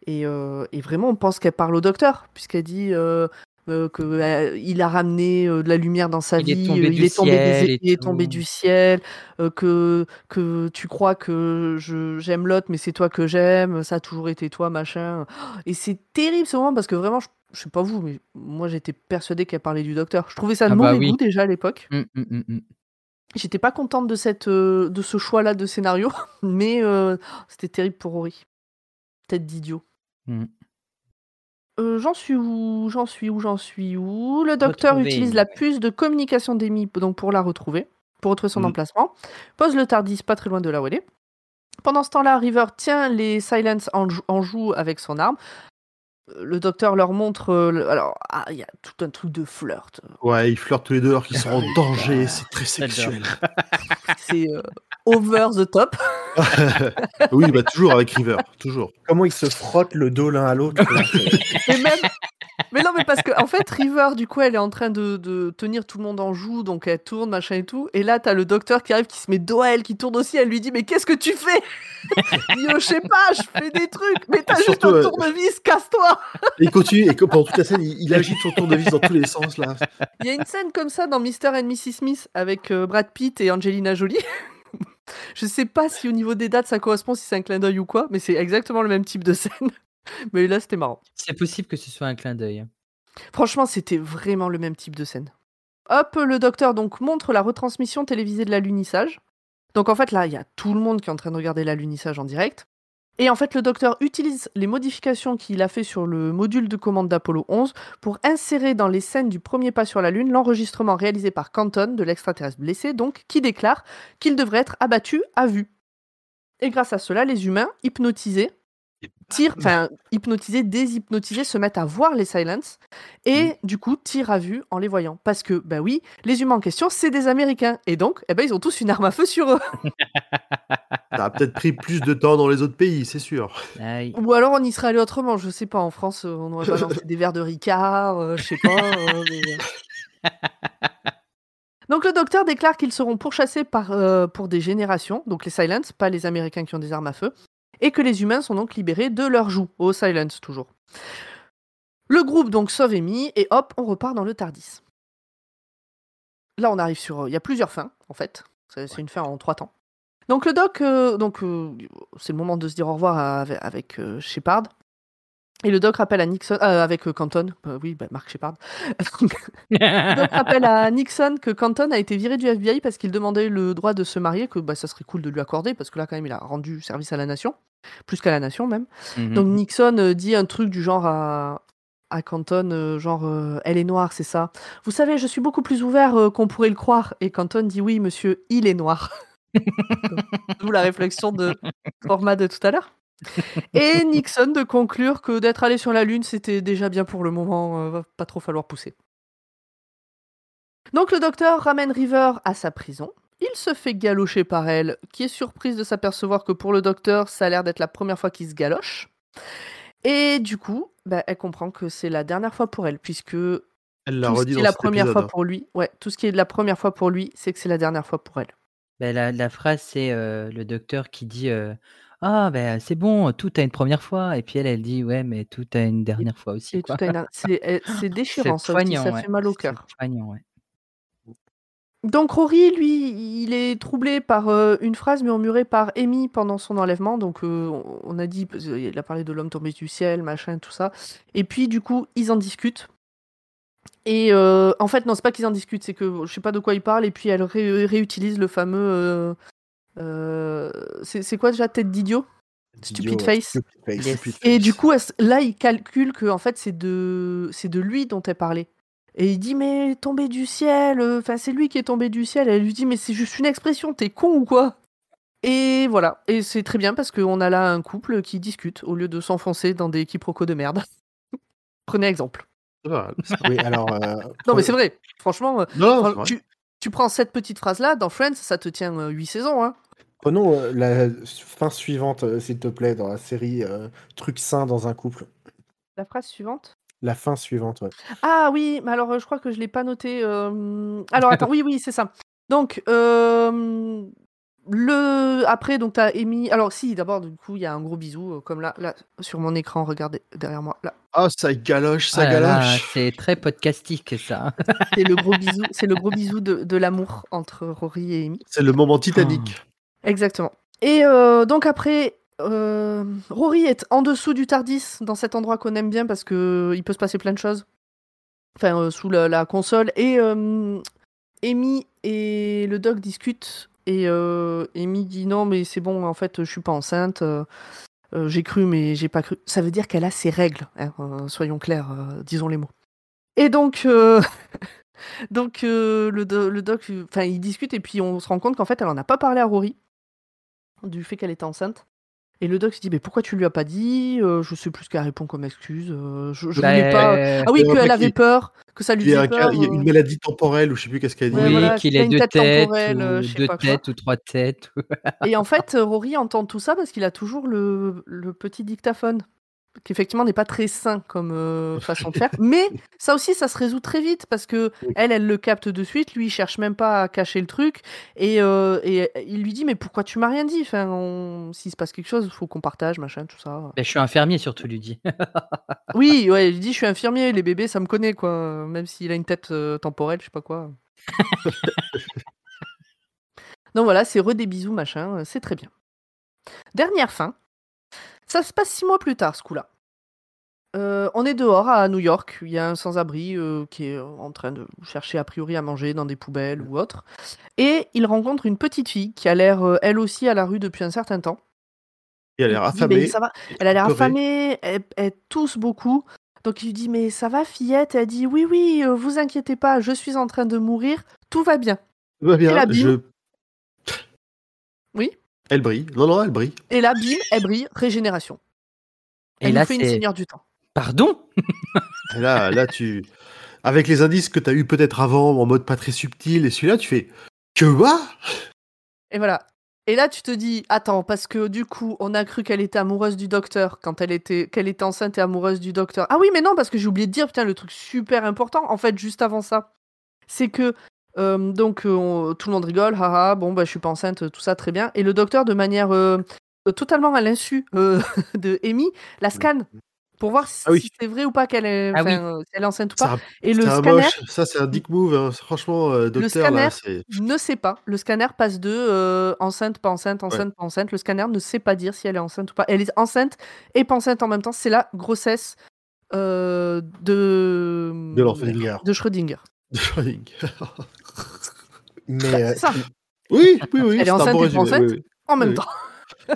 Et, euh, et vraiment, on pense qu'elle parle au docteur, puisqu'elle dit euh, euh, qu'il a ramené euh, de la lumière dans sa Il est vie, tombé euh, du il est tombé, des- il est tombé du ciel, euh, que, que tu crois que je- j'aime l'autre, mais c'est toi que j'aime, ça a toujours été toi, machin. Et c'est terrible ce moment, parce que vraiment, je, je sais pas vous, mais moi j'étais persuadée qu'elle parlait du docteur. Je trouvais ça de Ah bah mauvais oui. goût déjà à l'époque. Hum, hum, hum. J'étais pas contente de, cette, de ce choix-là de scénario, mais c'était terrible pour Rory. Tête d'idiot. Euh, j'en suis où J'en suis où J'en suis où? Le docteur Retrouver utilise la puce de communication d'Amy donc pour la retrouver, pour retrouver son Mm. emplacement. Pose le Tardis pas très loin de là où elle est. Pendant ce temps-là, River tient les Silence en, jou- en joue avec son arme. Le docteur leur montre. euh, le- Alors, ah, il y a tout un truc de flirt. Ouais, ils flirtent tous les deux alors qu'ils sont en danger. C'est très sexuel. C'est euh, over the top. oui, bah toujours avec River, toujours. Comment ils se frottent le dos l'un à l'autre. Mais même. Mais non, mais parce que en fait, River, du coup, elle est en train de, de tenir tout le monde en joue, donc elle tourne, machin et tout. Et là, t'as le docteur qui arrive, qui se met dos à elle, qui tourne aussi. Elle lui dit Mais qu'est-ce que tu fais? Oh, Je sais pas, je fais des trucs, mais t'as juste un euh, tournevis, casse-toi Et il continue, et pendant toute la scène, il, il agite son tournevis dans tous les sens, là. Il y a une scène comme ça dans Mr. and Mrs. Smith avec euh, Brad Pitt et Angelina Jolie. je sais pas si au niveau des dates ça correspond, si c'est un clin d'œil ou quoi, mais c'est exactement le même type de scène. Mais là, c'était marrant. C'est possible que ce soit un clin d'œil. hein. Franchement, c'était vraiment le même type de scène. Hop, le docteur donc montre la retransmission télévisée de l'alunissage. Donc en fait là, il y a tout le monde qui est en train de regarder l'alunissage en direct. Et en fait, le docteur utilise les modifications qu'il a fait sur le module de commande d'Apollo 11 pour insérer dans les scènes du premier pas sur la Lune l'enregistrement réalisé par Canton de l'extraterrestre blessé, donc qui déclare qu'il devrait être abattu à vue. Et grâce à cela, les humains, hypnotisés, tirent, enfin hypnotisés, déshypnotisés, se mettent à voir les silences et du coup tirent à vue en les voyant. Parce que, bah oui, les humains en question, c'est des Américains. Et donc, eh ben, ils ont tous une arme à feu sur eux. Ça a peut-être pris plus de temps dans les autres pays, c'est sûr. Aïe. Ou alors on y serait allé autrement, je sais pas. En France, euh, on aurait balancé des verres de Ricard, euh, je sais pas. euh, mais, euh. Donc le docteur déclare qu'ils seront pourchassés par, euh, pour des générations, donc les Silence, pas les Américains qui ont des armes à feu, et que les humains sont donc libérés de leur joug, au Silence toujours. Le groupe donc sauve Amy, et hop, on repart dans le Tardis. Là on arrive sur... euh, Il y a plusieurs fins, en fait. C'est une fin en trois temps. Donc le doc, euh, donc euh, c'est le moment de se dire au revoir à- avec, avec, euh, Shepard. Et le doc rappelle à Nixon, euh, avec euh, Canton, euh, oui, bah, Mark Shepard. le doc rappelle à Nixon que Canton a été viré du FBI parce qu'il demandait le droit de se marier, que bah, ça serait cool de lui accorder parce que là quand même il a rendu service à la nation, plus qu'à la nation même. Mhm. Donc Nixon euh, dit un truc du genre à, à Canton, genre elle est noire, c'est ça. Vous savez, je suis beaucoup plus ouvert qu'on pourrait le croire. Et Canton dit oui, monsieur, il est noir. D'où la réflexion de format de tout à l'heure. Et Nixon de conclure que d'être allé sur la Lune, c'était déjà bien pour le moment, euh, va pas trop falloir pousser. Donc le docteur ramène River à sa prison. Il se fait galocher par elle, qui est surprise de s'apercevoir que pour le docteur, ça a l'air d'être la première fois qu'il se galoche. Et du coup, bah, elle comprend que c'est la dernière fois pour elle, puisque tout Elle ce qui est la première épisode, fois pour lui, ouais, tout ce qui est de la première fois pour lui, c'est que c'est la dernière fois pour elle. Ben, la, la phrase, c'est euh, le docteur qui dit euh, Ah, ben c'est bon, tout a une première fois. Et puis elle, elle dit Ouais, mais tout a une dernière fois aussi. Et Quoi. tout a une- C'est c'est déchirant, C'est ça aussi, poignant, ça ouais. fait mal au C'est cœur. poignant, ouais. Donc Rory, lui, il est troublé par euh, une phrase murmurée par Amy pendant son enlèvement. Donc euh, on- on a dit, il a parlé de l'homme tombé du ciel, machin, tout ça. Et puis du coup, ils en discutent. Et euh, en fait, non, c'est pas qu'ils en discutent, c'est que je sais pas de quoi ils parlent. Et puis elle ré- réutilise le fameux. euh, c'est c'est quoi déjà, tête d'idiot? Stupid face. stupid face. Yes. Stupid Et face. du coup, là, il calcule que en fait, c'est de, c'est de lui dont elle parlait. Et il dit mais tombé du ciel, euh, enfin c'est lui qui est tombé du ciel. Elle lui dit mais c'est juste une expression, t'es con ou quoi? Et voilà, et c'est très bien parce qu'on a là un couple qui discute au lieu de s'enfoncer dans des quiproquos de merde. Prenez exemple. Oui, alors. euh, Non mais c'est vrai, franchement, euh. Non, fran- vrai. tu, tu prends cette petite phrase là dans Friends, ça te tient 8 saisons. Hein. Prenons euh, la fin suivante, euh, s'il te plaît, dans la série euh, Truc sain dans un couple. La phrase suivante? La fin suivante, ouais. Ah oui, mais alors euh, je crois que je l'ai pas noté. euh, Alors attends, oui, oui, c'est ça. Donc, euh, après, donc tu as Amy. Alors, si, d'abord, du coup, il y a un gros bisou, euh, comme là, là, sur mon écran, regardez, derrière moi. Là, Ah, ça galoche, ça Ah là, galoche. c'est très podcastique ça. c'est le gros bisou, c'est le gros bisou de, de l'amour entre Rory et Amy. C'est le moment Titanic. Exactement. Et euh, donc après, euh, Rory est en dessous du Tardis, dans cet endroit qu'on aime bien parce que il peut se passer plein de choses. Enfin, euh, sous la, la console. Et euh, Amy et le doc discutent. Et euh, Amy dit non, mais c'est bon, en fait, je suis pas enceinte. euh, euh, j'ai cru, mais j'ai pas cru. Ça veut dire qu'elle a ses règles, hein, euh, soyons clairs, euh, disons les mots. Et donc, euh, donc euh, le, le doc, enfin, il discute et puis on se rend compte qu'en fait, elle en a pas parlé à Rory du fait qu'elle était enceinte. Et le doc se dit, mais pourquoi tu lui as pas dit Euh, Je sais plus ce qu'elle répond comme excuse. euh, je je voulais pas. Ben, Ah oui, qu'elle avait peur, que ça lui Il y a, faisait peur. il y a une euh. maladie temporelle ou je sais plus qu'est-ce qu'elle dit. Ouais, oui, voilà, qu'il a ait une deux tête têtes, euh, ou deux têtes ou trois têtes. Et en fait, euh, Rory entend tout ça parce qu'il a toujours le, le petit dictaphone, qui effectivement n'est pas très sain comme euh, façon de faire. Mais ça aussi, ça se résout très vite parce que elle, elle le capte de suite. Lui, il cherche même pas à cacher le truc. Et, euh, et il lui dit Mais pourquoi tu m'as rien dit? Enfin, on- S'il se passe quelque chose, il faut qu'on partage, machin, tout ça. Ben, je suis infirmier surtout, lui dit. Oui, ouais, il dit Je suis infirmier, les bébés, ça me connaît, quoi. Même s'il a une tête euh, temporelle, je sais pas quoi. Donc voilà, c'est re des bisous, machin, euh, c'est très bien. Dernière fin. Ça se passe six mois plus tard, ce coup-là. Euh, on est dehors à New York. Il y a un sans-abri euh, qui est en train de chercher a priori à manger dans des poubelles ou autre. Et il rencontre une petite fille qui a l'air euh, elle aussi à la rue depuis un certain temps. Il a l'air Il dit, Mais affamé. ça va. Elle a l'air affamée, elle, elle tousse beaucoup. Donc il lui dit Mais ça va, fillette? Elle dit Oui, oui, vous inquiétez pas, je suis en train de mourir, tout va bien. Tout va bien. Je- Oui. Elle brille. Non, non, elle brille. Et là, bim, elle brille, régénération. Et Elle là, nous fait une seigneur du temps. Pardon? Et là, là, tu. Avec les indices que tu as eu peut-être avant, en mode pas très subtil, et celui-là, tu fais. Que quoi Et voilà. Et là, tu te dis, attends, parce que du coup, on a cru qu'elle était amoureuse du docteur quand elle était, qu'elle était enceinte et amoureuse du docteur. Ah oui, mais non, parce que j'ai oublié de dire, putain, le truc super important, en fait, juste avant ça, c'est que euh, donc euh, on- tout le monde rigole, haha, bon, bah, je suis pas enceinte, tout ça, très bien. Et le docteur, de manière euh, totalement à l'insu euh, de Amy, la scanne pour voir si, Ah oui. si c'est vrai ou pas qu'elle est, Ah oui. enfin, si elle est enceinte ou pas. Et le scanner moche. Ça, c'est un dick move. hein. Franchement, euh, docteur, scanner, là, ne sait pas. Le scanner passe de euh, enceinte, pas enceinte, enceinte, pas enceinte. Le scanner ne sait pas dire si elle est enceinte ou pas. Elle est enceinte et pas enceinte en même temps. C'est la grossesse euh, de... De l'enfant. Schrödinger. de Schrödinger. Mais euh, C'est ça. oui, oui, oui. Elle est enceinte et enceinte oui, oui. En même Oui. temps.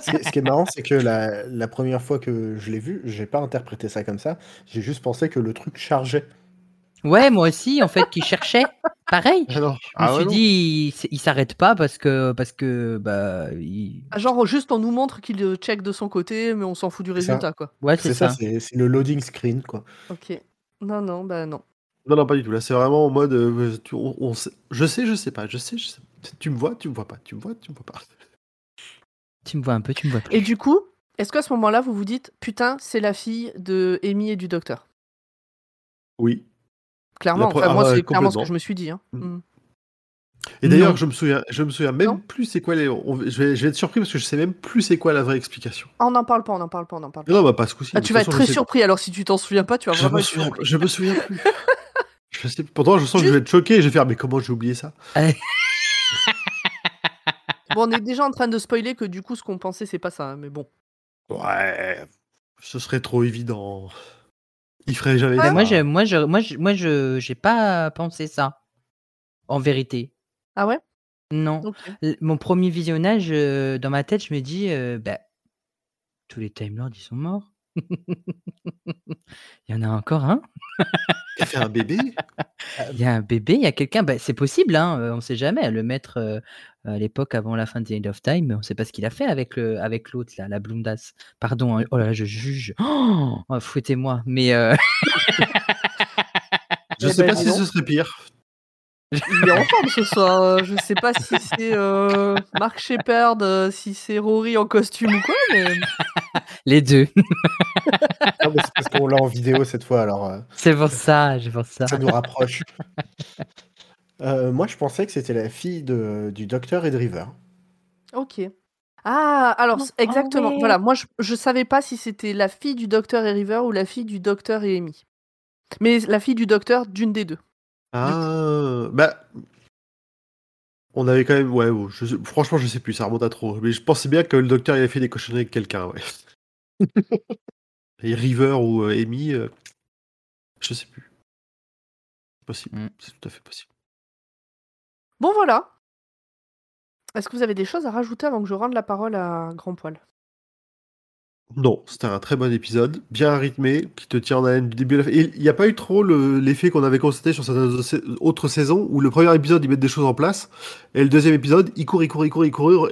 Ce qui est, ce qui est marrant, c'est que la, la première fois que je l'ai vu, j'ai pas interprété ça comme ça. J'ai juste pensé que le truc chargeait. Ouais, moi aussi, en fait, qui cherchait. Pareil. Ah. Je me Ah suis dit, il, il s'arrête pas parce que, parce que, bah, il- Ah, Genre, juste on nous montre qu'il le check de son côté, mais on s'en fout du ça. résultat, quoi. ouais, C'est ça, ça. c'est c'est le loading screen, quoi. Ok. Non, non, bah non. Non, non, pas du tout. Là, c'est vraiment en mode. euh, tu- on- on sait- je sais, je sais pas. Je sais, je sais. Tu me vois, tu me vois pas. Tu me vois, tu me vois pas. Tu me vois un peu, tu me vois plus. Et du coup, est-ce qu'à ce moment-là, vous vous dites, putain, c'est la fille de Amy et du docteur? Oui. Clairement, La pre- enfin, moi, ah ouais, c'est clairement ce que complètement. je me suis dit. hein. Mm. Mm. Et d'ailleurs, Non. je me souviens, je me souviens même Non. plus c'est quoi les. on- je, vais, je vais être surpris parce que je sais même plus c'est quoi la vraie explication. Ah, on n'en parle pas, on n'en parle pas, on n'en parle pas. Non, bah pas ce coup-ci. Ah, de tu toute vas être façon, très sais- surpris, alors si tu t'en souviens pas, tu vas Je vraiment me être souviens, surpris. je me souviens plus. je sais, pourtant, je sens que je vais être choqué et je vais faire, mais comment j'ai oublié ça? Bon, on est déjà en train de spoiler que du coup, ce qu'on pensait, c'est pas ça, hein, mais bon. Ouais, ce serait trop évident. Il ferait jamais ça. moi, je, moi, je, moi, je, moi, je, j'ai pas pensé ça. En vérité. Ah ouais? Non. Ok. L- Mon premier visionnage, euh, dans ma tête, je me dis, euh, bah, tous les Time Lords, ils sont morts. Il y en a encore un? Il a fait un bébé? Il y a un bébé, il y a quelqu'un. Bah, c'est possible, hein, euh, on ne sait jamais. Le maître, euh, à l'époque, avant la fin de The End of Time, on ne sait pas ce qu'il a fait avec le, avec l'autre, là, la blondasse. Pardon, hein, oh là là, je juge. Oh, fouettez-moi. Mais euh, Je Eh sais ben, pas dis si ce serait pire. Il est en forme ce soir. euh, Je sais pas si c'est euh, Mark Shepard, euh, si c'est Rory en costume ou quoi, mais. les deux. Non, mais c'est parce qu'on l'a en vidéo cette fois, alors euh, c'est pour ça, c'est pour ça. ça nous rapproche. Euh, moi, je pensais que c'était la fille de, du docteur et de River. Ok. Ah, alors, exactement. Ah. Voilà, moi, je, je savais pas si c'était la fille du docteur et River ou la fille du docteur et Amy. Mais la fille du docteur d'une des deux. Ah, bah. On avait quand même. Ouais, bon, je sais- franchement, je sais plus, ça remonte à trop. Mais je pensais bien que le docteur il avait fait des cochonneries avec quelqu'un, ouais. Et River ou euh, Amy, euh, je sais plus. Possible, Mm. c'est tout à fait possible. Bon, voilà. Est-ce que vous avez des choses à rajouter avant que je rende la parole à Grand Poil? Non, c'était un très bon épisode, bien rythmé, qui te tient en haleine du début à la fin. Et il n'y a pas eu trop le- l'effet qu'on avait constaté sur certaines autres- saisons, où le premier épisode, ils mettent des choses en place, et le deuxième épisode, il court, il court, il court, il court,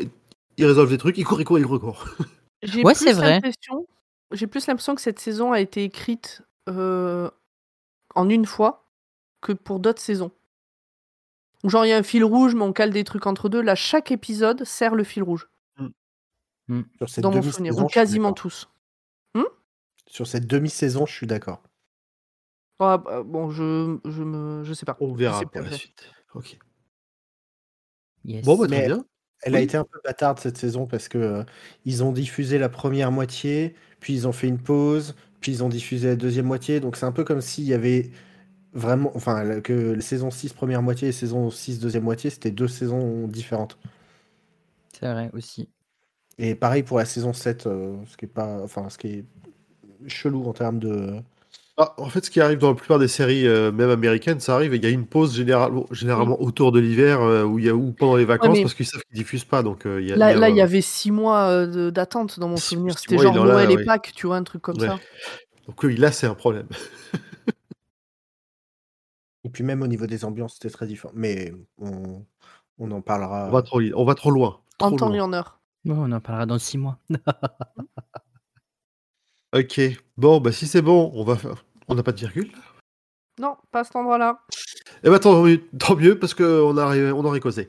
il résolve des trucs, il court, il court, il court, il court. J'ai Ouais, c'est vrai. l'impression- J'ai plus l'impression que cette saison a été écrite euh, en une fois que pour d'autres saisons. Genre, il y a un fil rouge, mais on cale des trucs entre deux. Là, chaque épisode sert le fil rouge, Sur cette dans mon demi-saison, souvenir. Ou je suis quasiment d'accord. tous. Sur cette demi-saison, je suis d'accord. Ah, bah, bon, je, je, me, je sais pas. On Je verra sais pour pas, la suite. Ok. Yes. Bon, bah, très bien. Elle a été un peu bâtarde cette saison parce que euh, ils ont diffusé la première moitié, puis ils ont fait une pause, puis ils ont diffusé la deuxième moitié. Donc c'est un peu comme s'il y avait vraiment, enfin, que la saison 6 première moitié et saison 6 deuxième moitié, c'était deux saisons différentes. C'est vrai aussi. Et pareil pour la saison 7, euh, ce qui est pas, enfin, ce qui est chelou en termes de. Ah, en fait, ce qui arrive dans la plupart des séries, euh, même américaines, ça arrive, et il y a une pause généralement, généralement autour de l'hiver euh, ou pendant les vacances, mais- parce qu'ils savent qu'ils diffusent pas. Donc, euh, il y a, Là, il y a, là, il y avait six mois euh, d'attente dans mon Six- souvenir. C'était genre Noël et ouais. Pâques, tu vois, un truc comme Ouais. ça. Donc oui, là, c'est un problème. Et puis même au niveau des ambiances, c'était très différent. Mais on, on en parlera. On va trop, on va trop loin. En temps loin. et en heure. Bon, on en parlera dans six mois. Ok. Bon, bah si c'est bon, on va faire. On n'a pas de virgule. Non, pas à cet endroit-là. Eh ben tant mieux, tant mieux parce qu'on a, on aurait causé.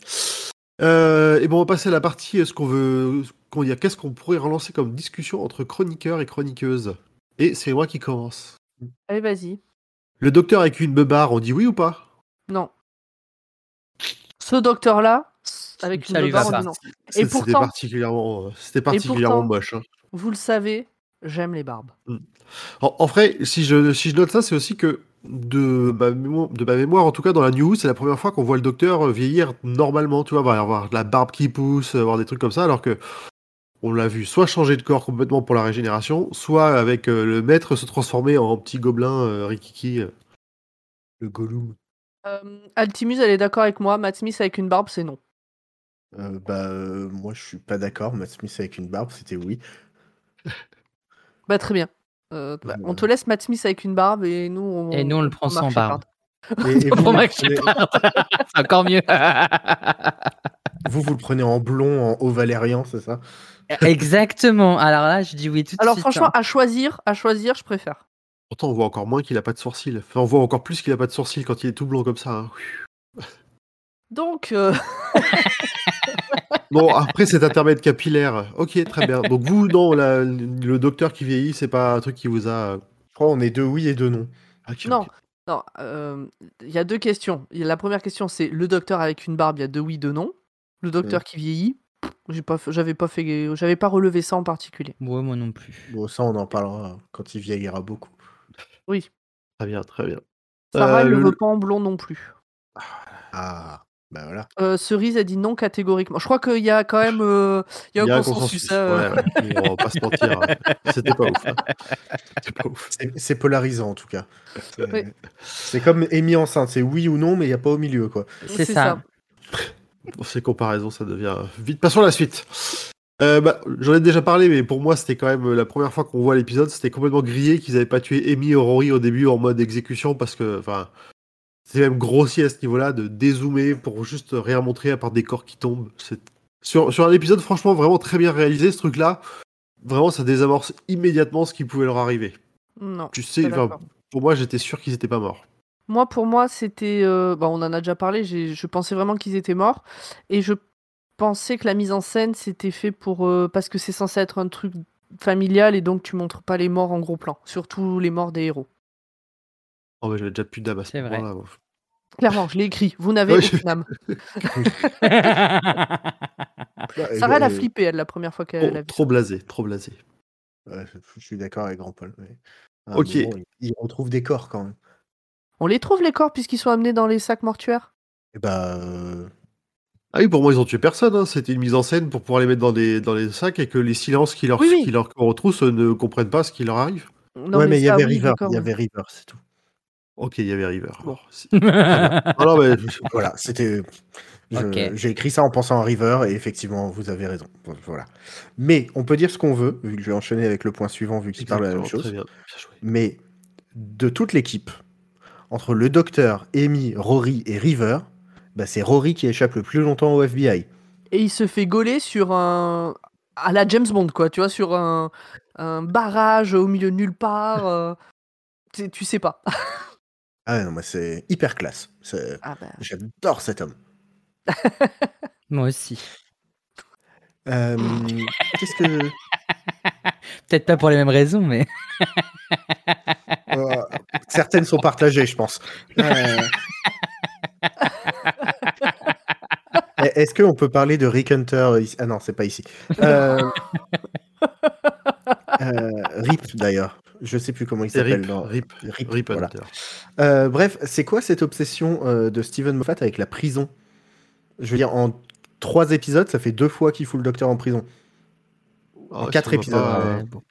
Euh, et bon, on va passer à la partie. Est-ce qu'on veut, qu'on dire, qu'est-ce qu'on pourrait relancer comme discussion entre chroniqueurs et chroniqueuses? Et c'est moi qui commence. Allez, vas-y. Le docteur avec une beubare, on dit oui ou pas? Non. Ce docteur-là, avec une. C'est- C'était pourtant- particulièrement, euh, c'était particulièrement pourtant- moche. hein. Vous le savez, j'aime les barbes. En, en vrai, si je, si je note ça, c'est aussi que de ma, mémoire, de ma mémoire, en tout cas dans la news, c'est la première fois qu'on voit le docteur euh, vieillir normalement. Tu vois, va y avoir de la barbe qui pousse, avoir des trucs comme ça, alors que on l'a vu soit changer de corps complètement pour la régénération, soit avec euh, le maître se transformer en petit gobelin euh, rikiki. euh. Le Gollum. Euh, Altimus, elle est d'accord avec moi. Matt Smith avec une barbe, c'est non. Euh, bah, euh, moi, je suis pas d'accord. Matt Smith avec une barbe, c'était oui. Bah, très bien. Euh, bah, on te laisse Matt Smith avec une barbe et nous, on, Et nous, on le prend sans barbe. Et, et vous, Pour vous, prenez. C'est encore mieux. vous, vous le prenez en blond, en haut valérian, c'est ça? Exactement. Alors là, je dis oui tout de Alors suite. franchement, hein. à choisir, à choisir, je préfère. Pourtant, on voit encore moins qu'il a pas de sourcils. Enfin, on voit encore plus qu'il a pas de sourcils quand il est tout blond comme ça. hein. Donc, euh, Bon, après cet intermède capillaire, ok, très bien. Donc vous, non, la- le docteur qui vieillit, c'est pas un truc qui vous a. Je crois qu'on est deux oui et deux non. Ok, non, non. euh, Il y a deux questions. Il y a- La première question, c'est le docteur avec une barbe. Il y a deux oui, deux non. Le docteur Mm. qui vieillit, j'ai pas, j'avais pas fait, j'avais pas relevé ça en particulier. Ouais, moi non plus. Bon, ça, on en parlera quand il vieillira beaucoup. Oui. Très bien, très bien. Sarah, Euh, elle le le- veut pas en blond non plus. Ah, bah voilà. Euh, Cerise a dit non catégoriquement. Je crois qu'il y a quand même, euh, il y a un consensus. euh, ouais, ouais. on va pas se mentir. C'était pas ouf. hein. C'était pas ouf. C'est- C'est polarisant en tout cas. C'est Oui. comme émis enceinte, c'est oui ou non, mais il n'y a pas au milieu quoi. C'est ça. Ces comparaisons, ça devient vite. Passons à la suite. Euh, bah, J'en ai déjà parlé, mais pour moi, c'était quand même la première fois qu'on voit l'épisode. C'était complètement grillé qu'ils avaient pas tué Amy et Rory au début en mode exécution parce que, enfin, c'est même grossier à ce niveau-là de dézoomer pour juste rien montrer à part des corps qui tombent. Sur, sur un épisode, franchement, vraiment très bien réalisé, ce truc-là. Vraiment, ça désamorce immédiatement ce qui pouvait leur arriver. Non. Tu sais, pour moi, j'étais sûr qu'ils étaient pas morts. Moi, pour moi, c'était. euh, bah, on en a déjà parlé. Je pensais vraiment qu'ils étaient morts. Et je pensais que la mise en scène, c'était fait pour. euh, parce que c'est censé être un truc familial et donc tu montres pas les morts en gros plan. Surtout les morts des héros. Oh, mais j'avais déjà plus d'âme à ce C'est vrai. moment-là. moi. Clairement, je l'ai écrit. Vous n'avez Oui. aucune âme. Bah, Sarah, elle a euh, flippé, elle, la première fois qu'elle Trop, a vu. trop blasé, trop blasé. ouais, je, je suis d'accord avec Grand Paul. mais à un Ok. moment, il, il retrouve des corps quand même. On les trouve, les corps, puisqu'ils sont amenés dans les sacs mortuaires? Et bah, euh, Ah oui, pour moi, ils ont tué personne. hein. C'était une mise en scène pour pouvoir les mettre dans des, dans les sacs et que les silences qui leur, Oui, oui. qui leur retroussent ne comprennent pas ce qui leur arrive. Non, ouais, mais il y ça, avait oui, River, d'accord, il y avait River, c'est tout. Ok, il y avait River. Bon. Non, non, mais Voilà, c'était. J'ai écrit ça en pensant à River et effectivement, vous avez raison. Voilà. Mais on peut dire ce qu'on veut, vu que je vais enchaîner avec le point suivant, vu qu'il parle de la même chose. Bien. Bien. Mais de toute l'équipe, entre le docteur, Amy, Rory et River, bah, c'est Rory qui échappe le plus longtemps au FBI. Et il se fait gauler sur un. à la James Bond, quoi. Tu vois, sur un, un barrage au milieu de nulle part. euh, Tu sais pas. Ah non, moi c'est hyper classe. C'est- Ah bah. J'adore cet homme. Moi aussi. Euh, Qu'est-ce que. Peut-être pas pour les mêmes raisons, mais. Euh, certaines sont partagées, je pense. Euh, Est-ce qu'on peut parler de Rick Hunter ici? Ah non, c'est pas ici. Euh, euh, Rip d'ailleurs. Je sais plus comment il s'appelle. Rip, Rip, Rip, Rip voilà. Hunter. Euh, bref, c'est quoi cette obsession euh, de Steven Moffat avec la prison? Je veux dire, en trois épisodes, ça fait deux fois qu'il fout le docteur en prison. Ah, quatre ça m'a épisodes, pas- ouais.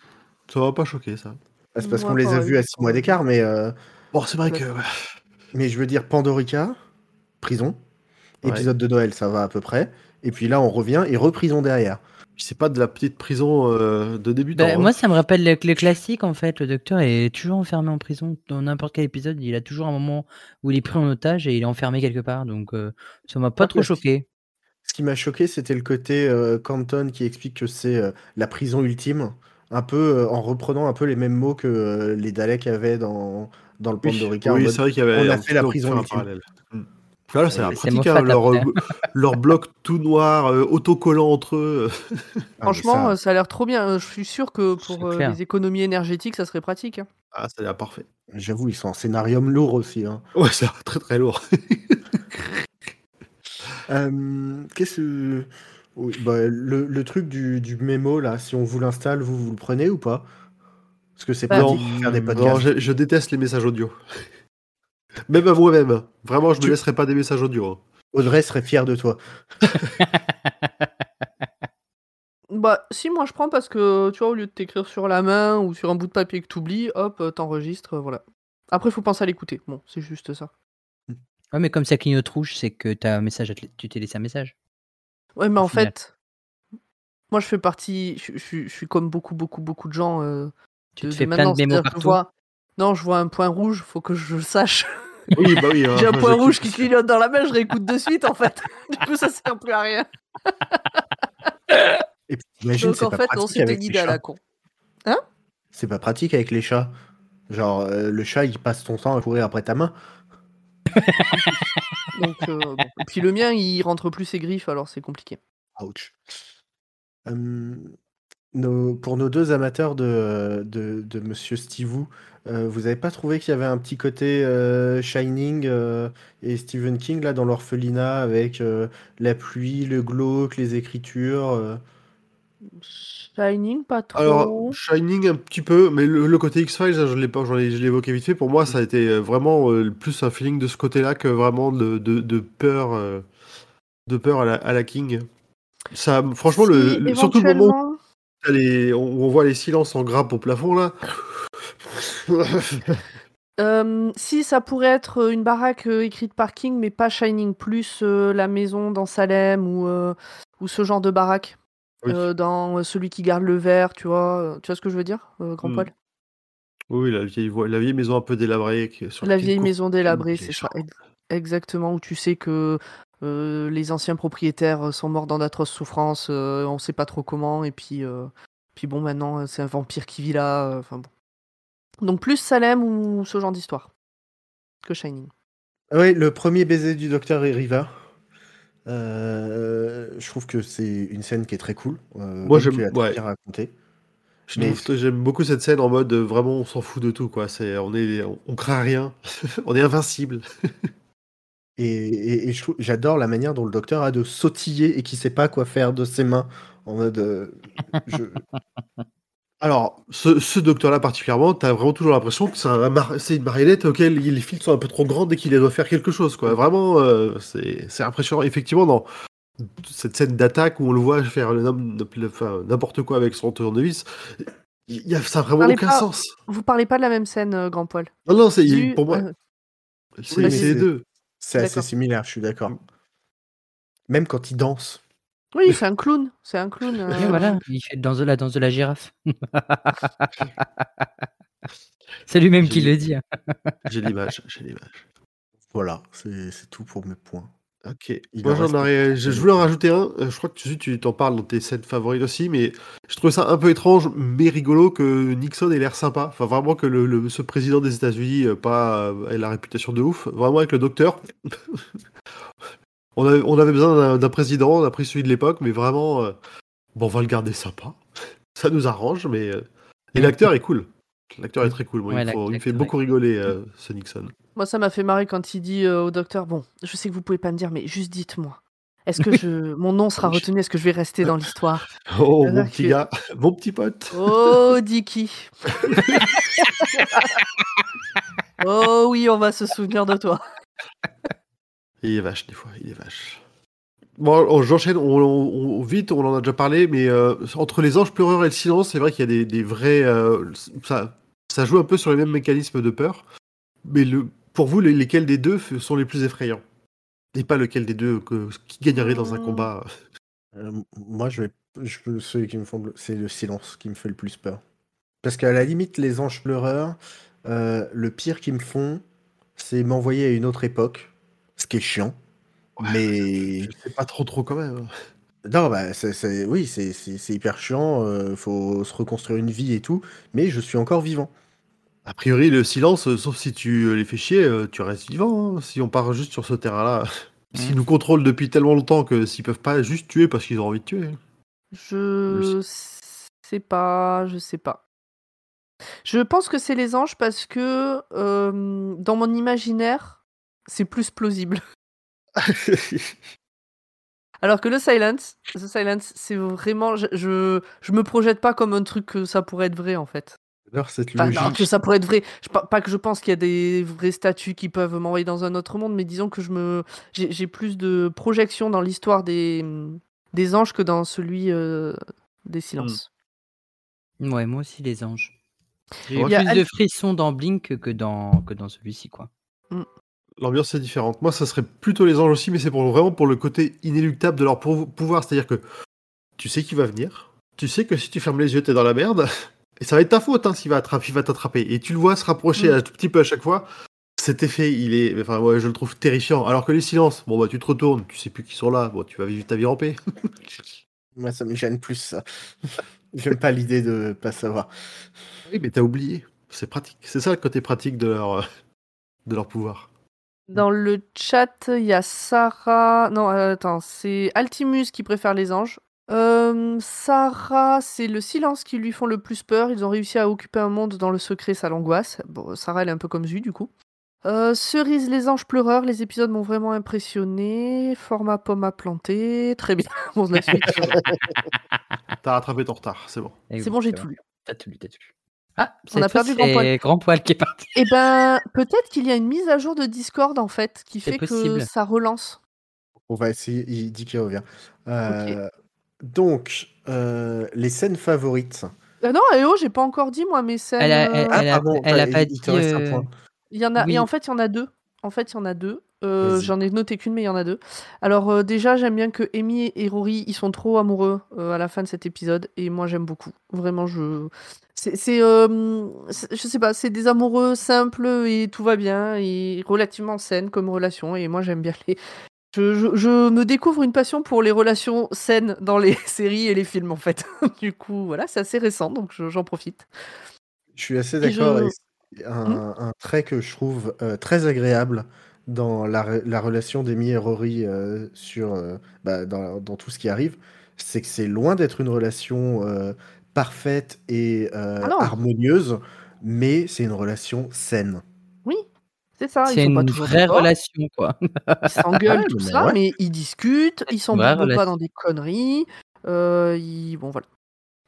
Ça va pas choquer, ça. C'est parce qu'on les a vus à six mois d'écart, mais, euh, Bon, c'est vrai Ouais. que. mais je veux dire, Pandorica, prison. Ouais. Épisode de Noël, ça va à peu près. Et puis là, on revient et reprison derrière. C'est pas de la petite prison euh, de débutant. Bah, hein. moi, ça me rappelle le, le classique, en fait. Le docteur est toujours enfermé en prison. Dans n'importe quel épisode, il a toujours un moment où il est pris en otage et il est enfermé quelque part. Donc, euh, ça m'a pas Ah, trop choqué. Ce qui m'a choqué, c'était le côté euh, Canton qui explique que c'est euh, la prison ultime, un peu euh, en reprenant un peu les mêmes mots que euh, les Daleks avaient dans, dans le Oui, Pandorica. en oui c'est vrai qu'il y avait. on a un fait la prison ultime. parallèle. Hmm. Voilà, c'est la c'est pratique, hein, leur, euh, leur bloc tout noir, euh, autocollant entre eux. Ah, Franchement, ça, euh, ça a l'air trop bien. Euh, Je suis sûr que pour euh, les économies énergétiques, ça serait pratique. hein. Ah, ça a l'air parfait. j'avoue, ils sont en scénarium lourd aussi. hein. Ouais, c'est très très lourd. Euh, Qu'est-ce que. oui, bah, le, le truc du, du mémo, là, si on vous l'installe, vous, vous le prenez ou pas? Parce que c'est Bah, faire des non, je déteste les messages audio. Même à moi-même. Vraiment, je me Tu- laisserai pas des messages audio. hein. Audrey serait fier de toi. Bah, si, moi je prends parce que, tu vois, au lieu de t'écrire sur la main ou sur un bout de papier que t'oublies, hop, euh, t'enregistres, voilà. Après, faut penser à l'écouter. Bon, c'est juste ça. Ouais, mais comme ça clignote rouge, c'est que t'as un message à te- tu t'es laissé un message. Ouais, mais Au en final. fait, moi je fais partie, je, je- je suis comme beaucoup, beaucoup, beaucoup de gens euh, Tu de, te de fais plein maintenant. de C'est-à-dire que je partout. vois, non, je vois un point rouge, faut que je le sache. Oui, bah oui. hein, J'ai un point rouge qui clignote dans la main, je réécoute de suite en fait. du coup, ça sert plus à rien. Et puis, t'imagines, Donc en fait, on les idée à la con. C'est pas pratique avec les chats. Genre, euh, le chat, il passe son temps à courir après ta main. Donc, euh, bon. Et puis le mien, il rentre plus ses griffes, alors c'est compliqué. Ouch. Hum, nos- pour nos deux amateurs de, de, de Monsieur Stivou, euh, vous avez pas trouvé qu'il y avait un petit côté euh, Shining euh, et Stephen King là dans l'orphelinat avec euh, la pluie, le glauque, les écritures euh, Shining, pas trop. Alors, Shining un petit peu, mais le, le côté X-Files, hein, je l'ai pas, ai, je l'ai évoqué vite fait. Pour moi, ça a été vraiment euh, plus un feeling de ce côté-là que vraiment de, de, de peur, euh, de peur à la, à la King. Ça, franchement, le, surtout le moment les- on, on voit les silences en grappe au plafond là. Euh, si, ça pourrait être une baraque euh, écrite par King, mais pas Shining, plus euh, la maison dans Salem ou, euh, ou ce genre de baraque. Oui. Euh, dans euh, celui qui garde le verre, tu vois. euh, Tu vois ce que je veux dire, euh, Grand Hmm. Paul? Oui, la vieille, vo- la vieille maison un peu délabrée. sur La vieille maison délabrée, c'est ça. ex- Exactement, où tu sais que euh, les anciens propriétaires euh, sont morts dans d'atroces souffrances, euh, on sait pas trop comment, et puis, euh, puis bon, maintenant, c'est un vampire qui vit là. euh, Enfin bon. Donc plus Salem ou ce genre d'histoire que Shining. Ah Oui, le premier baiser du docteur et Riva. Euh, je trouve que c'est une scène qui est très cool. euh, Moi, j'aime- ouais. bien raconté. Je Mais- trouve- J'aime beaucoup cette scène en mode vraiment on s'en fout de tout quoi. C'est on est on, on craint rien, on est invincible. Et, et- j'adore la manière dont le docteur a de sautiller et qui sait pas quoi faire de ses mains. En mode. euh, je- Alors, ce, ce docteur-là particulièrement, t'as vraiment toujours l'impression que c'est un mar- c'est une marionnette auquel les fils sont un peu trop grands dès qu'il doit faire quelque chose, quoi. Vraiment, euh, c'est c'est impressionnant. Effectivement, dans cette scène d'attaque où on le voit faire n'importe quoi avec son tournevis, il y a, ça a vraiment aucun pas- sens. Vous parlez pas de la même scène, euh, Grand Poil Non, non, c'est Du- pour moi, euh, c'est les deux. C'est assez similaire, je suis d'accord. Même quand il danse. oui, c'est un clown. C'est un clown. euh, voilà, il fait dans de la danse de la girafe. c'est lui-même qui le dit. hein. J'ai l'image, j'ai l'image. Voilà, c'est c'est tout pour mes points. Ok. Il Moi, en j'en aurais- je, je voulais en rajouter un. Euh, Je crois que tu, tu t'en parles dans tes scènes favorites aussi, mais je trouve ça un peu étrange, mais rigolo que Nixon ait l'air sympa. Enfin, vraiment que le, le- ce président des États-Unis euh, pas euh, ait la réputation de ouf. Vraiment avec le docteur. on, avait, on avait besoin d'un- président, on a pris celui de l'époque, mais vraiment, euh, bon, on va le garder sympa. Ça nous arrange, mais. Et l'acteur est cool. L'acteur est très cool. Moi, Ouais, il, faut- il fait beaucoup rigoler, euh, ce Nixon. Moi, ça m'a fait marrer quand il dit euh, au docteur Bon, je sais que vous pouvez pas me dire, mais juste dites-moi. Est-ce que je... mon nom sera retenu? Est-ce que je vais rester dans l'histoire? Oh, mon petit que- gars, mon petit pote. Oh, Dicky Oh oui, on va se souvenir de toi. Il est vache, des fois, il est vache. Bon, on- j'enchaîne, on, on- on- vite, on en a déjà parlé, mais euh, entre les anges pleureurs et le silence, c'est vrai qu'il y a des, des vrais. euh, ça, ça joue un peu sur les mêmes mécanismes de peur. Mais le, pour vous, les- lesquels des deux sont les plus effrayants? Et pas lequel des deux que, qui gagnerait dans un Hmm. combat Euh, moi, je vais, je peux, celui qui me font, c'est le silence qui me fait le plus peur. Parce qu'à la limite, les anges pleureurs, euh, le pire qu'ils me font, c'est m'envoyer à une autre époque, ce qui est chiant. Mais Je sais pas trop, trop quand même. non, bah, c'est, c'est- oui, c'est, c'est, c'est hyper chiant. euh, faut se reconstruire une vie et tout. Mais je suis encore vivant. A priori, le silence, euh, sauf si tu euh, les fais chier, euh, tu restes vivant. hein, si on part juste sur ce terrain-là. S'ils nous contrôlent depuis tellement longtemps que s'ils peuvent pas juste tuer parce qu'ils ont envie de tuer. Je sais pas, je sais pas. Je pense que c'est les anges parce que euh, dans mon imaginaire, c'est plus plausible. Alors que le silence, the silence, c'est vraiment, je, je, je me projette pas comme un truc que ça pourrait être vrai en fait. J'adore cette Enfin, logique. non, que ça pourrait être vrai. Je, pas, pas que je pense qu'il y a des vrais statuts qui peuvent m'envoyer dans un autre monde, mais disons que je me, j'ai j'ai plus de projection dans l'histoire des, des anges que dans celui euh, des silences. Ouais, moi aussi, les anges. J'ai eu a plus Al- de frissons dans Blink que dans, que dans celui-ci, quoi. L'ambiance est différente. Moi, ça serait plutôt les anges aussi, mais c'est pour, vraiment pour le côté inéluctable de leur pou- pouvoir. C'est-à-dire que tu sais qu'il va venir, tu sais que si tu fermes les yeux, t'es dans la merde, et ça va être ta faute hein, s'il va, attraper- il va t'attraper. Et tu le vois se rapprocher Mm. un tout petit peu à chaque fois. Cet effet, il est, enfin, ouais, je le trouve terrifiant. Alors que les silences, bon bah tu te retournes, tu sais plus qui sont là, bon tu vas vivre ta vie en paix. Moi, ça me gêne plus, ça. J'aime pas l'idée de pas savoir. oui, mais t'as oublié. C'est pratique. C'est ça le côté pratique de leur, euh, de leur pouvoir. Dans le chat, il y a Sarah. Non, euh, attends, c'est Altimus qui préfère les anges. Sarah, c'est le silence qui lui font le plus peur. Ils ont réussi à occuper un monde dans le secret, ça l'angoisse. Bon, Sarah, elle est un peu comme Zu, du coup. Euh, Cerise, les anges pleureurs, les épisodes m'ont vraiment impressionné. Format pomme à planter. Très bien. Bon, la suite. T'as rattrapé ton retard, c'est bon. C'est oui, bon, j'ai c'est tout vrai. lu. T'as tout lu, t'as tout lu. Ah, On a fois, perdu Grand Poil. c'est Grand Poil qui est parti. Eh ben, peut-être qu'il y a une mise à jour de Discord, en fait, qui C'est fait que possible. ça relance. On va essayer. Il dit qu'il revient. Euh, Donc, euh, les scènes favorites. Ah non, eh oh, j'ai pas encore dit, moi, mes scènes. Elle a- elle- euh, Ah, elle a- pardon, elle a il- pas dit, euh. Il y en a, Oui. et en fait, il y en a deux. En fait, il y en a deux. Euh. J'en ai noté qu'une, mais il y en a deux. Alors, euh, déjà, j'aime bien que Amy et Rory, ils sont trop amoureux euh, à la fin de cet épisode. Et moi, j'aime beaucoup. Vraiment, je. Euh, c'est- Je sais pas, c'est des amoureux simples et tout va bien. Et relativement saines comme relation. Et moi, j'aime bien les. Je, je- je me découvre une passion pour les relations saines dans les séries et les films, en fait. du coup, voilà, c'est assez récent, donc je- j'en profite. Je suis assez d'accord. c'est Un, trait que je trouve euh, très agréable dans la, la relation d'Amy et Rory euh, sur, euh, bah, dans, dans tout ce qui arrive, c'est que c'est loin d'être une relation parfaite et Ah harmonieuse, mais c'est une relation saine. C'est ça. C'est ils sont pas une toujours vraie relation, quoi. Ils s'engueulent, Ouais, tout mais ça, ouais. mais ils discutent, ils s'embrouillent pas dans des conneries. euh, ils- Bon, voilà.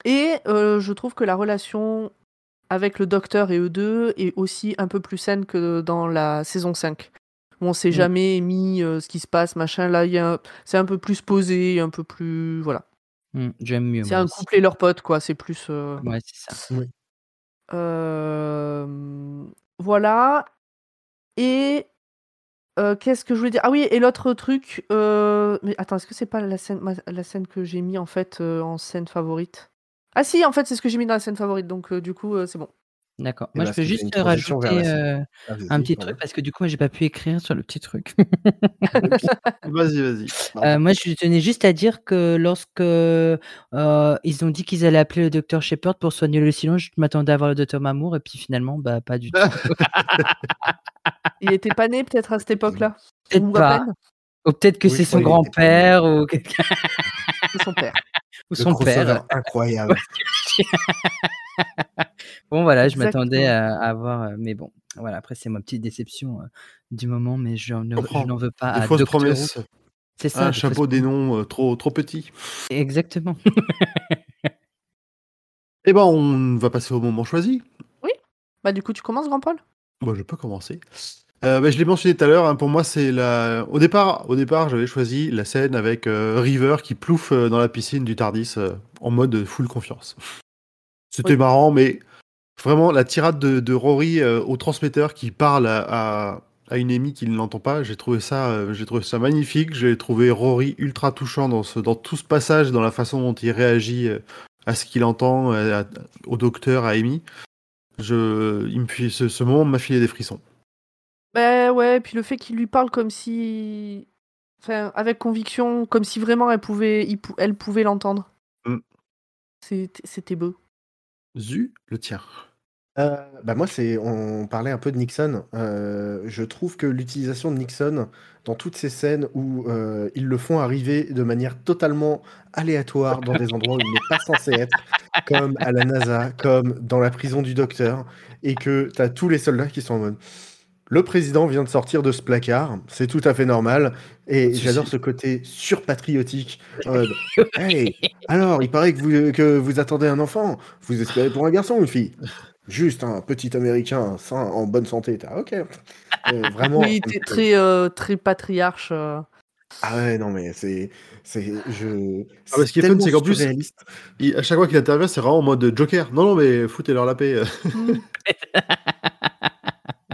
Et euh, je trouve que la relation avec le docteur et eux deux est aussi un peu plus saine que dans la saison 5. Où on s'est Mm. jamais mis euh, ce qui se passe, machin. Là, il y a un- c'est un peu plus posé, un peu plus. Voilà. J'aime mieux. C'est un aussi. couple et leurs potes, quoi. C'est plus. euh, Ouais, c'est ça. euh, voilà. Et euh, qu'est-ce que je voulais dire? Ah oui, et l'autre truc. euh, Mais attends, est-ce que c'est pas la scène, ma- la scène que j'ai mis en fait euh, en scène favorite? Ah si, en fait, c'est ce que j'ai mis dans la scène favorite, donc euh, du coup, euh, c'est bon. D'accord. Eh Moi, ben, je peux juste une transition vers rajouter la euh, Ah, un petit truc parce que du coup, moi, j'ai pas pu écrire sur le petit truc. Vas-y, vas-y. Euh, moi, je tenais juste à dire que lorsque euh, ils ont dit qu'ils allaient appeler le docteur Shepard pour soigner le silence, je m'attendais à voir le docteur Mamour et puis finalement, bah, pas du tout. Il était pas né peut-être à cette époque-là? Peut-être pas. Ou peut-être que Oui, c'est son grand-père ou quelqu'un son père. ou son père. incroyable. Bon, voilà, je m'attendais à, à voir, euh, mais bon, voilà. Après, c'est ma petite déception euh, du moment, mais je n'en veux pas Des à fausses promesses, C'est ça. un des chapeau fausses des noms euh, trop, trop petits. Exactement. Eh ben, on va passer au moment choisi. Bah du coup, tu commences, Grand Paul? Bon, je peux commencer. Euh, bah, je l'ai mentionné tout à l'heure. hein, pour moi, c'est la. Au départ, au départ, j'avais choisi la scène avec euh, River qui plouffe euh, dans la piscine du Tardis en mode full confiance. C'était Oui. marrant, mais vraiment la tirade de, de Rory au transmetteur qui parle à, à, à une Amy qui ne l'entend pas, j'ai trouvé ça, j'ai trouvé ça magnifique. J'ai trouvé Rory ultra touchant dans ce, dans tout ce passage, dans la façon dont il réagit à ce qu'il entend, à- au docteur, à Amy. Je, il me ce, ce moment m'a filé des frissons. Bah ouais, et puis le fait qu'il lui parle comme si. Enfin, avec conviction, comme si vraiment elle pouvait, il pou- elle pouvait l'entendre. Mm. C'était c'était beau. Zu, le tien. Euh, bah moi, c'est, on parlait un peu de Nixon. Euh, je trouve que l'utilisation de Nixon dans toutes ces scènes où euh, ils le font arriver de manière totalement aléatoire dans des endroits où il n'est pas censé être, comme à la NASA, comme dans la prison du docteur, et que tu as tous les soldats qui sont en mode. Le président vient de sortir de ce placard, c'est tout à fait normal, et j'adore ce côté surpatriotique. Hey, alors, il paraît que vous, que vous attendez un enfant. Vous espérez pour un garçon ou une fille Juste un petit américain sain, en bonne santé. Ok. Euh, vraiment. oui, t'es fait- très, euh, très patriarche. euh. Ah ouais, non, mais c'est. c'est je... Ah bah, ce qui est fun, c'est qu'en plus-. Il- à chaque fois qu'il intervient, c'est vraiment en mode Joker. Non, non, mais foutez-leur la paix.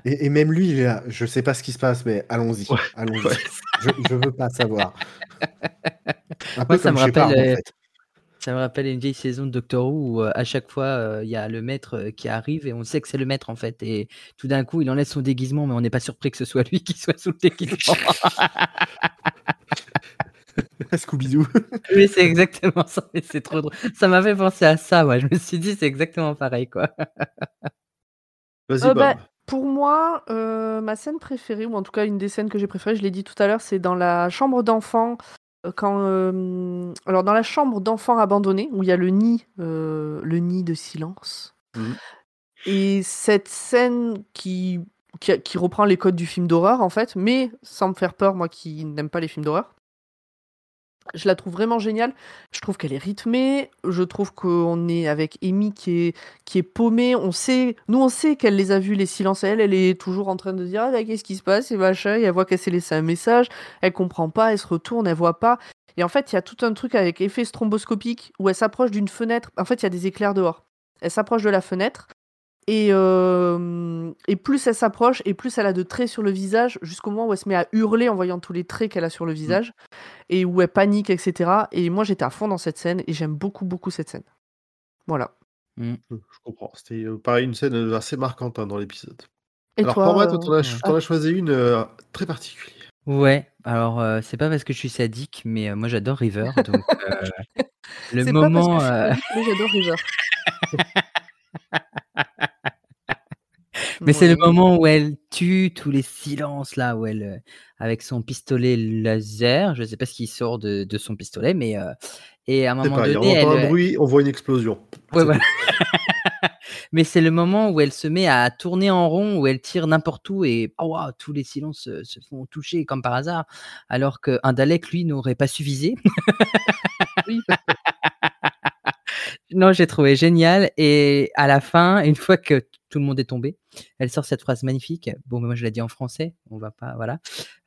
Et, et même lui, il est là. Je sais pas ce qui se passe, mais allons-y. Ouais, allons-y. ouais. Je, je veux pas savoir. Un peu Moi, ça me Shepard, rappelle, en euh, fait. Ça me rappelle une vieille saison de Doctor Who où euh, à chaque fois euh, il y a le maître euh, qui arrive et on sait que c'est le maître en fait. Et tout d'un coup il enlève son déguisement, mais on n'est pas surpris que ce soit lui qui soit sous le déguisement. Scooby-Doo. oui, c'est exactement ça. mais C'est trop drôle. Ça m'a fait penser à ça. Ouais. Je me suis dit c'est exactement pareil quoi. Vas-y, Bob. bah, pour moi, euh, ma scène préférée, ou en tout cas une des scènes que j'ai préférées, je l'ai dit tout à l'heure, c'est dans la chambre d'enfant. euh, Quand, euh, alors dans la chambre d'enfant abandonnée, où il y a le nid, euh, le nid de silence. Mhm. Et cette scène qui, qui, qui reprend les codes du film d'horreur, en fait, mais sans me faire peur, moi qui n'aime pas les films d'horreur. Je la trouve vraiment géniale. Je trouve qu'elle est rythmée. Je trouve qu'on est avec Amy qui est, qui est paumée. On sait, nous, on sait qu'elle les a vus, les silences. Elle, elle est toujours en train de dire ah, bah, qu'est-ce qui se passe et machin. Elle voit qu'elle s'est laissé un message. Elle comprend pas. Elle se retourne. Elle voit pas. Et en fait, il y a tout un truc avec effet stromboscopique où elle s'approche d'une fenêtre. En fait, il y a des éclairs dehors. Elle s'approche de la fenêtre. Et, euh, et plus elle s'approche, et plus elle a de traits sur le visage, jusqu'au moment où elle se met à hurler en voyant tous les traits qu'elle a sur le visage, et où elle panique, etc. Et moi, j'étais à fond dans cette scène, et j'aime beaucoup, beaucoup cette scène. Voilà. Je comprends. C'était euh, pareil, une scène euh, assez marquante hein, dans l'épisode. Et Alors, toi, pour moi, toi, t'en as, ouais. as choisi une euh, très particulière. Ouais. Alors euh, c'est pas parce que je suis sadique, mais euh, moi j'adore River. Donc euh, le c'est pas parce que moment. je suis sadique, mais j'adore River. Mais c'est le moment où elle tue tous les silences là, où elle, euh, avec son pistolet laser, je sais pas ce qui sort de, de son pistolet, mais euh, et à un moment pareil, on donné, entend elle, un bruit, on voit une explosion. Ouais, voilà. mais c'est le moment où elle se met à tourner en rond, où elle tire n'importe où et oh, waouh, tous les silences se, se font toucher comme par hasard, alors qu'un Dalek lui n'aurait pas su viser. Oui. Non, j'ai trouvé génial. Et à la fin, une fois que tout le monde est tombé, elle sort cette phrase magnifique. Bon, mais moi je l'ai dit en français, on va pas, voilà.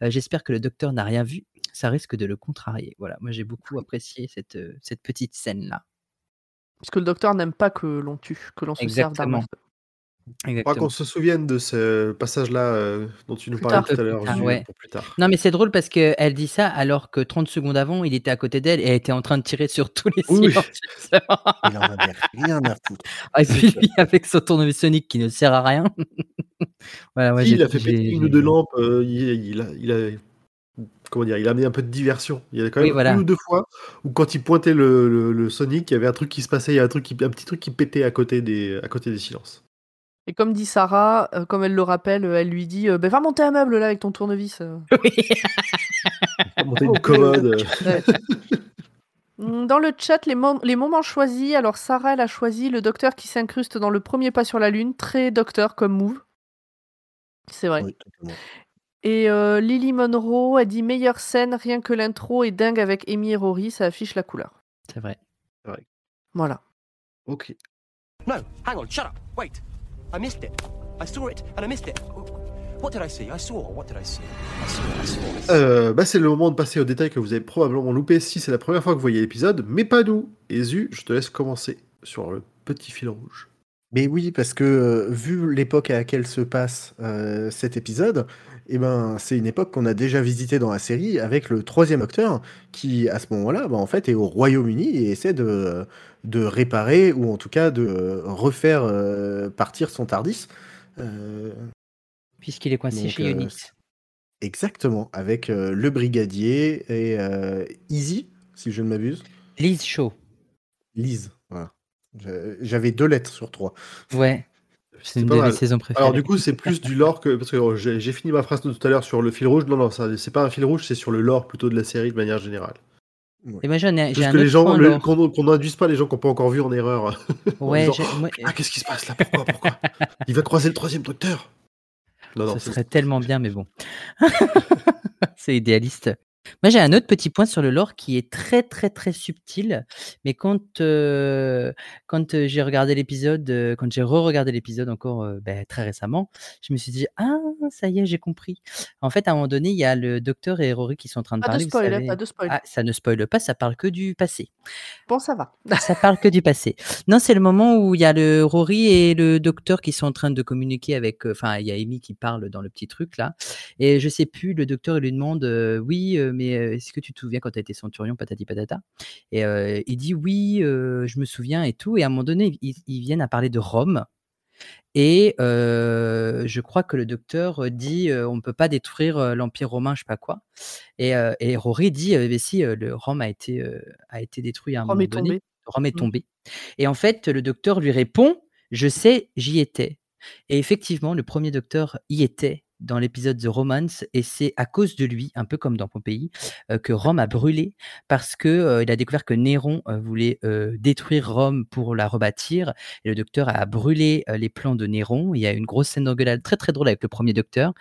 Euh, J'espère que le docteur n'a rien vu. Ça risque de le contrarier. Voilà, moi j'ai beaucoup apprécié cette, euh, cette petite scène là. Parce que le docteur n'aime pas que l'on tue, que l'on se serve d'armes Exactement. Exactement. qu'on se souvienne de ce passage-là euh, dont tu nous Plus parlais tard. tout à l'heure, plus tard, Jules, ouais. pour plus tard. Non, mais c'est drôle parce qu'elle dit ça alors que 30 secondes avant, il était à côté d'elle et elle était en train de tirer sur tous les Oui. Il en avait rien à foutre. Ah, et puis lui, avec son tournevis sonique qui ne sert à rien. voilà, ouais, Si, j'ai- il a fait péter une ou deux lampes, euh, il, il a, il a- comment dire, il a amené un peu de diversion. Il y a quand Oui, même voilà. une ou deux fois où quand il pointait le, le, le Sonic, il y avait un truc qui se passait, il y a un, truc qui, un petit truc qui pétait à côté des, à côté des silences. Et comme dit Sarah, euh, comme elle le rappelle, euh, elle lui dit euh, Ben, Va monter un meuble là avec ton tournevis. euh. Oui. Monter une commode. Ouais. Mm, Dans le chat, les, mom- les moments choisis. Alors, Sarah, elle a choisi le docteur qui s'incruste dans le premier pas sur la Lune. Très docteur comme move. C'est vrai. Oui, totalement. Et euh, Lily Monroe a dit meilleure scène, rien que l'intro est dingue avec Amy et Rory, ça affiche la couleur. C'est vrai. Voilà. Ok. No, hang on, shut up. Wait. I missed it. I saw it and I missed it. What did I see? I saw. What did I see? I saw. I saw. I saw. Euh, bah, c'est le moment de passer aux détails que vous avez probablement loupé si c'est la première fois que vous voyez l'épisode, mais pas nous. Et Zu, je te laisse commencer sur le petit fil rouge. Mais oui, parce que euh, vu l'époque à laquelle se passe euh, cet épisode, eh ben, c'est une époque qu'on a déjà visitée dans la série avec le troisième Docteur qui, à ce moment-là, bah, en fait, est au Royaume-Uni et essaie de, de réparer ou en tout cas de euh, refaire euh, partir son Tardis. Euh, Puisqu'il est coincé Donc, chez euh, Unix. exactement, avec euh, le brigadier et euh, Easy, si je ne m'abuse. Lise Shaw. Lise, voilà. J'avais deux lettres sur trois. Ouais. C'est une pas de mes saisons préférées. Alors du coup, c'est plus du lore que parce que euh, j'ai fini ma phrase de tout à l'heure sur le fil rouge. Non, non, ça, c'est pas un fil rouge, c'est sur le lore plutôt de la série de manière générale. Et moi, j'en ai, j'ai Juste un que les gens, point le- lore. qu'on qu'on n'induise pas les gens qui n'ont pas encore vu en erreur. en Ouais, disant, j'ai- moi- ah, qu'est-ce qui se passe là? Pourquoi? Pourquoi? Il va croiser le troisième docteur? Non, non, Ce serait tellement bien, mais bon. c'est idéaliste. Moi, j'ai un autre petit point sur le lore qui est très, très, très subtil. Mais quand, euh, quand euh, j'ai regardé l'épisode, euh, quand j'ai re-regardé l'épisode encore ben, très récemment, je me suis dit Ah, ça y est, j'ai compris. En fait, à un moment donné, il y a le docteur et Rory qui sont en train de Pas de parler. vous spoil, hein, savez. pas de spoil. Ah, ça ne spoile pas, ça parle que du passé. Bon, ça va. Ça parle que du passé. Non, c'est le moment où il y a le Rory et le docteur qui sont en train de communiquer avec. Enfin, il y a Amy qui parle dans le petit truc là. Et je sais plus, le docteur il lui demande Oui, mais est-ce que tu te souviens quand tu as été centurion, patati patata? Et il dit Oui, je me souviens et tout. Et à un moment donné, ils, ils viennent à parler de Rome. Et euh, je crois que le docteur dit euh, on ne peut pas détruire l'Empire romain, je sais pas quoi. Et, euh, et Rory dit euh, mais si le Rome a été, a été détruit à un Rome moment est donné. tombé. Rome est Mm. tombé. Et en fait, le docteur lui répond Je sais, j'y étais. Et effectivement, le premier docteur y était dans l'épisode The Romance, et c'est à cause de lui, un peu comme dans Pompéi, euh, que Rome a brûlé parce que euh, il a découvert que Néron euh, voulait euh, détruire Rome pour la rebâtir, et le docteur a brûlé les plans de Néron. Il y a une grosse scène d'engueulade très très drôle avec le premier docteur,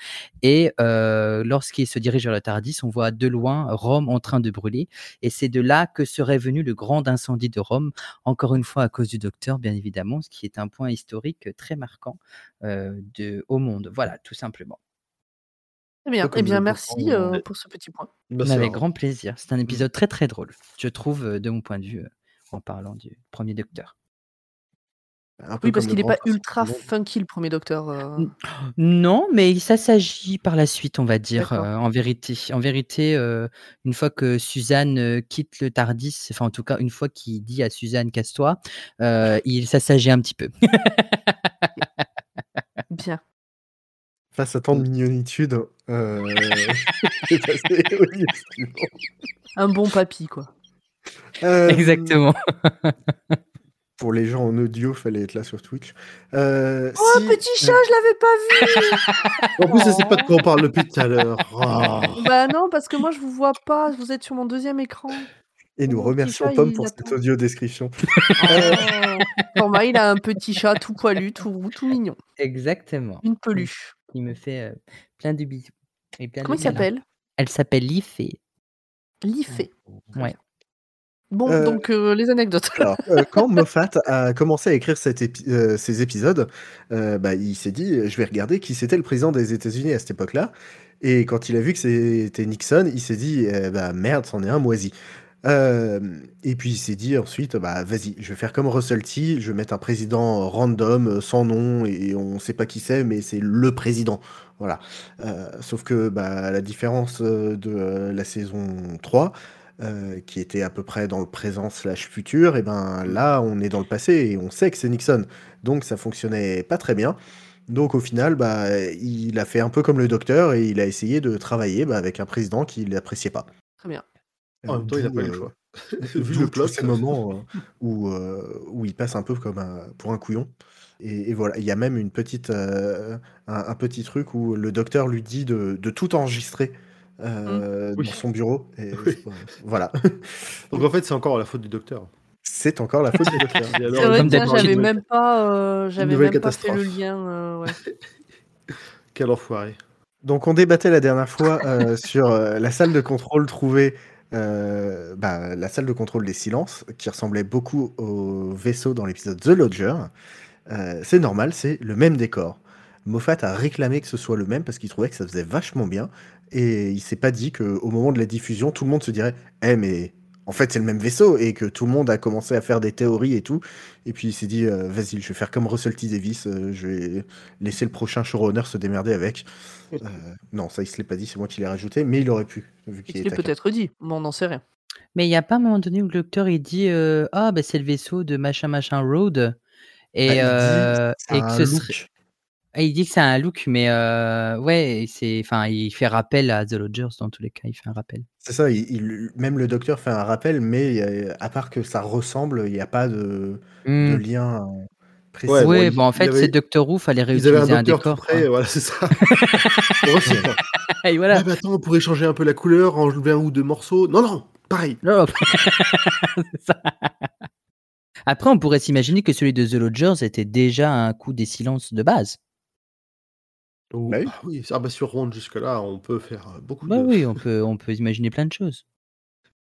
et lorsqu'il se dirige vers le Tardis, on voit de loin Rome en train de brûler, et c'est de là que serait venu le grand incendie de Rome, encore une fois à cause du docteur, bien évidemment, ce qui est un point historique très marquant au monde. Voilà, tout simplement. Très bien. comme Eh bien, merci euh, pour ce petit point. Bah, Avec grand plaisir. C'est un épisode très très drôle, je trouve, euh, de mon point de vue, euh, en parlant du premier docteur. Un peu Oui, parce qu'il n'est pas ultra funky, le premier docteur. euh. Non, mais ça s'agit par la suite, on va dire, euh, en vérité. En vérité, euh, une fois que Suzanne quitte le Tardis, enfin en tout cas une fois qu'il dit à Suzanne casse-toi, euh, il ça s'agit un petit peu. Bien. Face à tant de mignonitude, euh, c'est. Un bon papy, quoi. Euh, Exactement. Pour les gens en audio, fallait être là sur Twitch. Euh, Oh, si- petit chat, je l'avais pas vu En plus, je sais pas de quoi on parle depuis tout à l'heure. Oh. Bah non, parce que moi, je vous vois pas. Vous êtes sur mon deuxième écran. Et nous remercions chat, Pomme il pour attend. cette audio description. Oh. Thomas, il a un petit chat tout poilu, tout roux, tout mignon. Exactement. Une peluche. Il me fait euh, plein de bisous. et plein de Comment il s'appelle? Elle s'appelle Liffé. Liffé. Ouais. Bon, Euh, donc euh, les anecdotes. Alors, euh, quand Moffat a commencé à écrire cet épi- euh, ces épisodes, euh, bah, il s'est dit je vais regarder qui c'était le président des États-Unis à cette époque-là. Et quand il a vu que c'était Nixon, il s'est dit eh bah, merde, c'en est un moisi. Et puis il s'est dit ensuite bah vas-y, je vais faire comme Russell T, je vais mettre un président random, euh, sans nom, et on sait pas qui c'est, mais c'est le président. Voilà. Euh, sauf que bah, la différence euh, de la saison 3, euh, qui était à peu près dans le présent slash futur, et ben là on est dans le passé et on sait que c'est Nixon. Donc ça fonctionnait pas très bien. Donc au final, bah, il a fait un peu comme le docteur et il a essayé de travailler bah, avec un président qu'il n'appréciait pas. Très bien. En même temps, il n'a pas eu le euh, choix. Vu le plot. ces moments euh, où, euh, où il passe un peu comme un, pour un couillon. Et, et voilà, il y a même une petite, euh, un, un petit truc où le docteur lui dit de, de tout enregistrer euh, Oui. dans son bureau. Et Oui. voilà, Donc en fait, c'est encore la faute du docteur. c'est encore la faute du docteur. J'avais même pas, euh, j'avais même pas fait le lien. euh, ouais. Quel enfoiré. Donc on débattait la dernière fois euh, sur euh, la salle de contrôle trouvée, euh, bah, la salle de contrôle des silences, qui ressemblait beaucoup au vaisseau dans l'épisode The Lodger. Euh, c'est normal, c'est le même décor. Moffat a réclamé que ce soit le même parce qu'il trouvait que ça faisait vachement bien. Et il s'est pas dit qu'au moment de la diffusion, tout le monde se dirait Eh, mais en fait, c'est le même vaisseau. Et que tout le monde a commencé à faire des théories et tout. Et puis il s'est dit euh, Vas-y, je vais faire comme Russell T. Davis, euh, je vais laisser le prochain showrunner se démerder avec. Euh, non, ça, il se l'est pas dit, c'est moi qui l'ai rajouté, mais il aurait pu. Vu qu'il Il est l'est peut-être dit, mais on n'en sait rien. Mais il n'y a pas un moment donné où le docteur il dit euh, Ah, bah, c'est le vaisseau de machin machin road. Et, Bah, dit, et que ce serait- Ah, il dit que c'est un look, mais euh, ouais, c'est, enfin, il fait rappel à The Lodgers dans tous les cas, il fait un rappel. C'est ça, il- il- même le docteur fait un rappel, mais euh, à part que ça ressemble, il n'y a pas de, de Hmm. lien euh, précis. Ouais, Ouais, bon, bon, en fait, avait- c'est Doctor Who, fallait Ils réutiliser avaient un un docteur décor. quoi. voilà, c'est ça. Pour aussi, quoi. Et voilà. Ah, bah, attends, on pourrait changer un peu la couleur, enlever un ou deux morceaux. Non, non, pareil. Non, non. C'est ça. Après, on pourrait s'imaginer que celui de The Lodgers était déjà un coup des silences de base. Ou- Bah oui. ah oui, ah bah, on remonte jusque-là, on peut faire euh, beaucoup Bah de. oui, on peut, on peut imaginer plein de choses.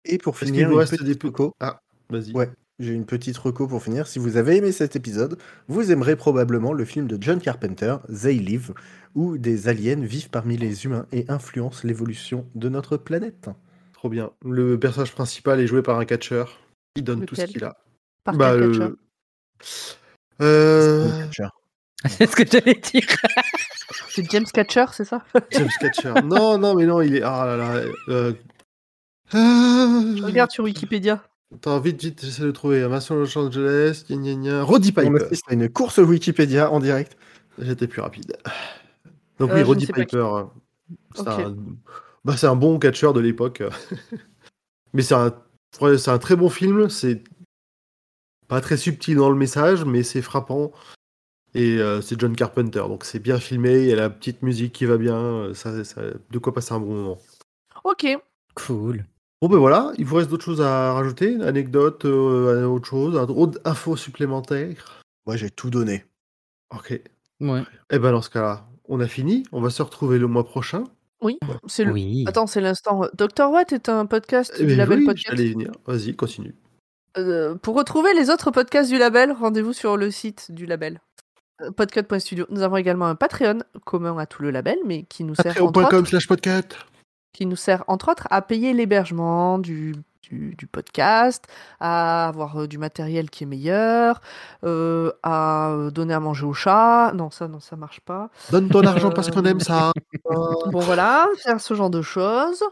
Et pour finir, vous une reste des pe- reco. Ah, vas-y. Ouais, j'ai une petite reco pour finir. Si vous avez aimé cet épisode, vous aimerez probablement le film de John Carpenter, They Live, où des aliens vivent parmi les humains et influencent l'évolution de notre planète. Trop bien. Le personnage principal est joué par un catcheur. Il donne tout ce qu'il a. Par Bah, le- catcheur? Euh. C'est ce que j'allais dire. C'est James Catcher, c'est ça James Catcher. non, non, mais non, il est. Ah là là. euh, ah, Je regarde sur Wikipédia. Attends, vite, vite, j'essaie de trouver. De Los Angeles, gna gna gna. Roddy Piper. à une course Wikipédia en direct. J'étais plus rapide. Donc Euh, oui, ne Roddy Piper. euh, C'est un... bah, c'est un bon catcheur de l'époque. mais c'est un... c'est un très bon film. C'est pas très subtil dans le message, mais c'est frappant. Et euh, c'est John Carpenter, donc c'est bien filmé. Il y a la petite musique qui va bien. euh, Ça, ça- de quoi passer un bon moment. Ok. Cool. Bon ben voilà, il vous reste d'autres choses à rajouter Anecdotes, euh, autre chose, autre info supplémentaire? Moi, j'ai tout donné. Ok. Ouais. Eh ben dans ce cas-là, on a fini. On va se retrouver le mois prochain. Oui. C'est le... Oui. Attends, c'est l'instant. Dr. Watt est un podcast Eh du ben label oui, podcast. y venir. Vas-y, continue. Euh, pour retrouver les autres podcasts du label, rendez-vous sur le site du label. Podcut.studio. Nous avons également un Patreon commun à tout le label, mais qui nous sert entre Patreon.com autres, slash podcast. qui nous sert entre autres à payer l'hébergement du, du, du podcast, à avoir euh, du matériel qui est meilleur, euh, à euh, donner à manger au chat. Non, ça, non, ça marche pas. Donne ton argent parce Euh, qu'on aime ça. Bon voilà, faire ce genre de choses.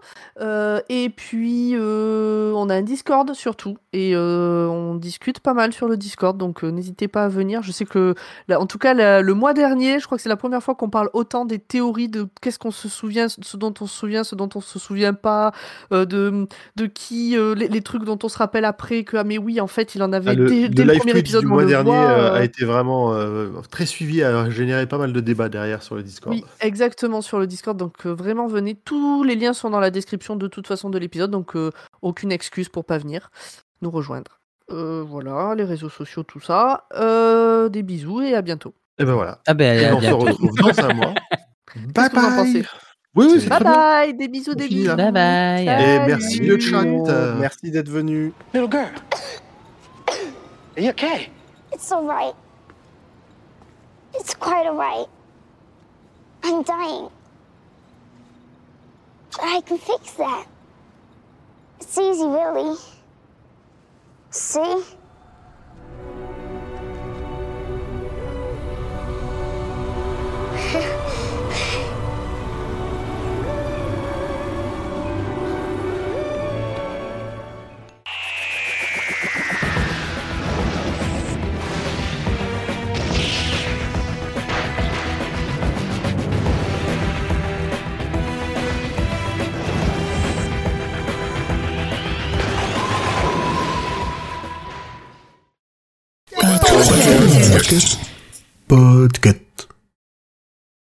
Euh, et puis euh, on a un Discord surtout et euh, on discute pas mal sur le Discord, donc euh, n'hésitez pas à venir. Je sais que là, en tout cas la- le mois dernier, je crois que c'est la première fois qu'on parle autant des théories de qu'est-ce qu'on se souvient, ce dont on se souvient, ce dont on se souvient pas, euh, de de qui euh, les, les trucs dont on se rappelle après que ah mais oui en fait il en avait Ah, le, dès, le dès le premier épisode du mois dernier voit, euh, a été vraiment euh, très suivi, a généré pas mal de débats derrière sur le Discord. Oui, exactement sur le Discord. Donc euh, vraiment venez. Tous les liens sont dans la description de toute façon de l'épisode. Donc euh, aucune excuse pour pas venir nous rejoindre. Euh, voilà, les réseaux sociaux, tout ça. Euh, des bisous et à bientôt. Et ben voilà. Ah ben, Et à on se bientôt. retrouve dans un mois. Bye bye. Oui, oui, c'est Bye très bien. bye, des bisous, des bisous. Bye bye. Et merci le chat. Merci d'être venu. Little girl. Are you okay? It's all right. It's quite all right. I'm dying. But I can fix that. It's easy, really. See? Podcast.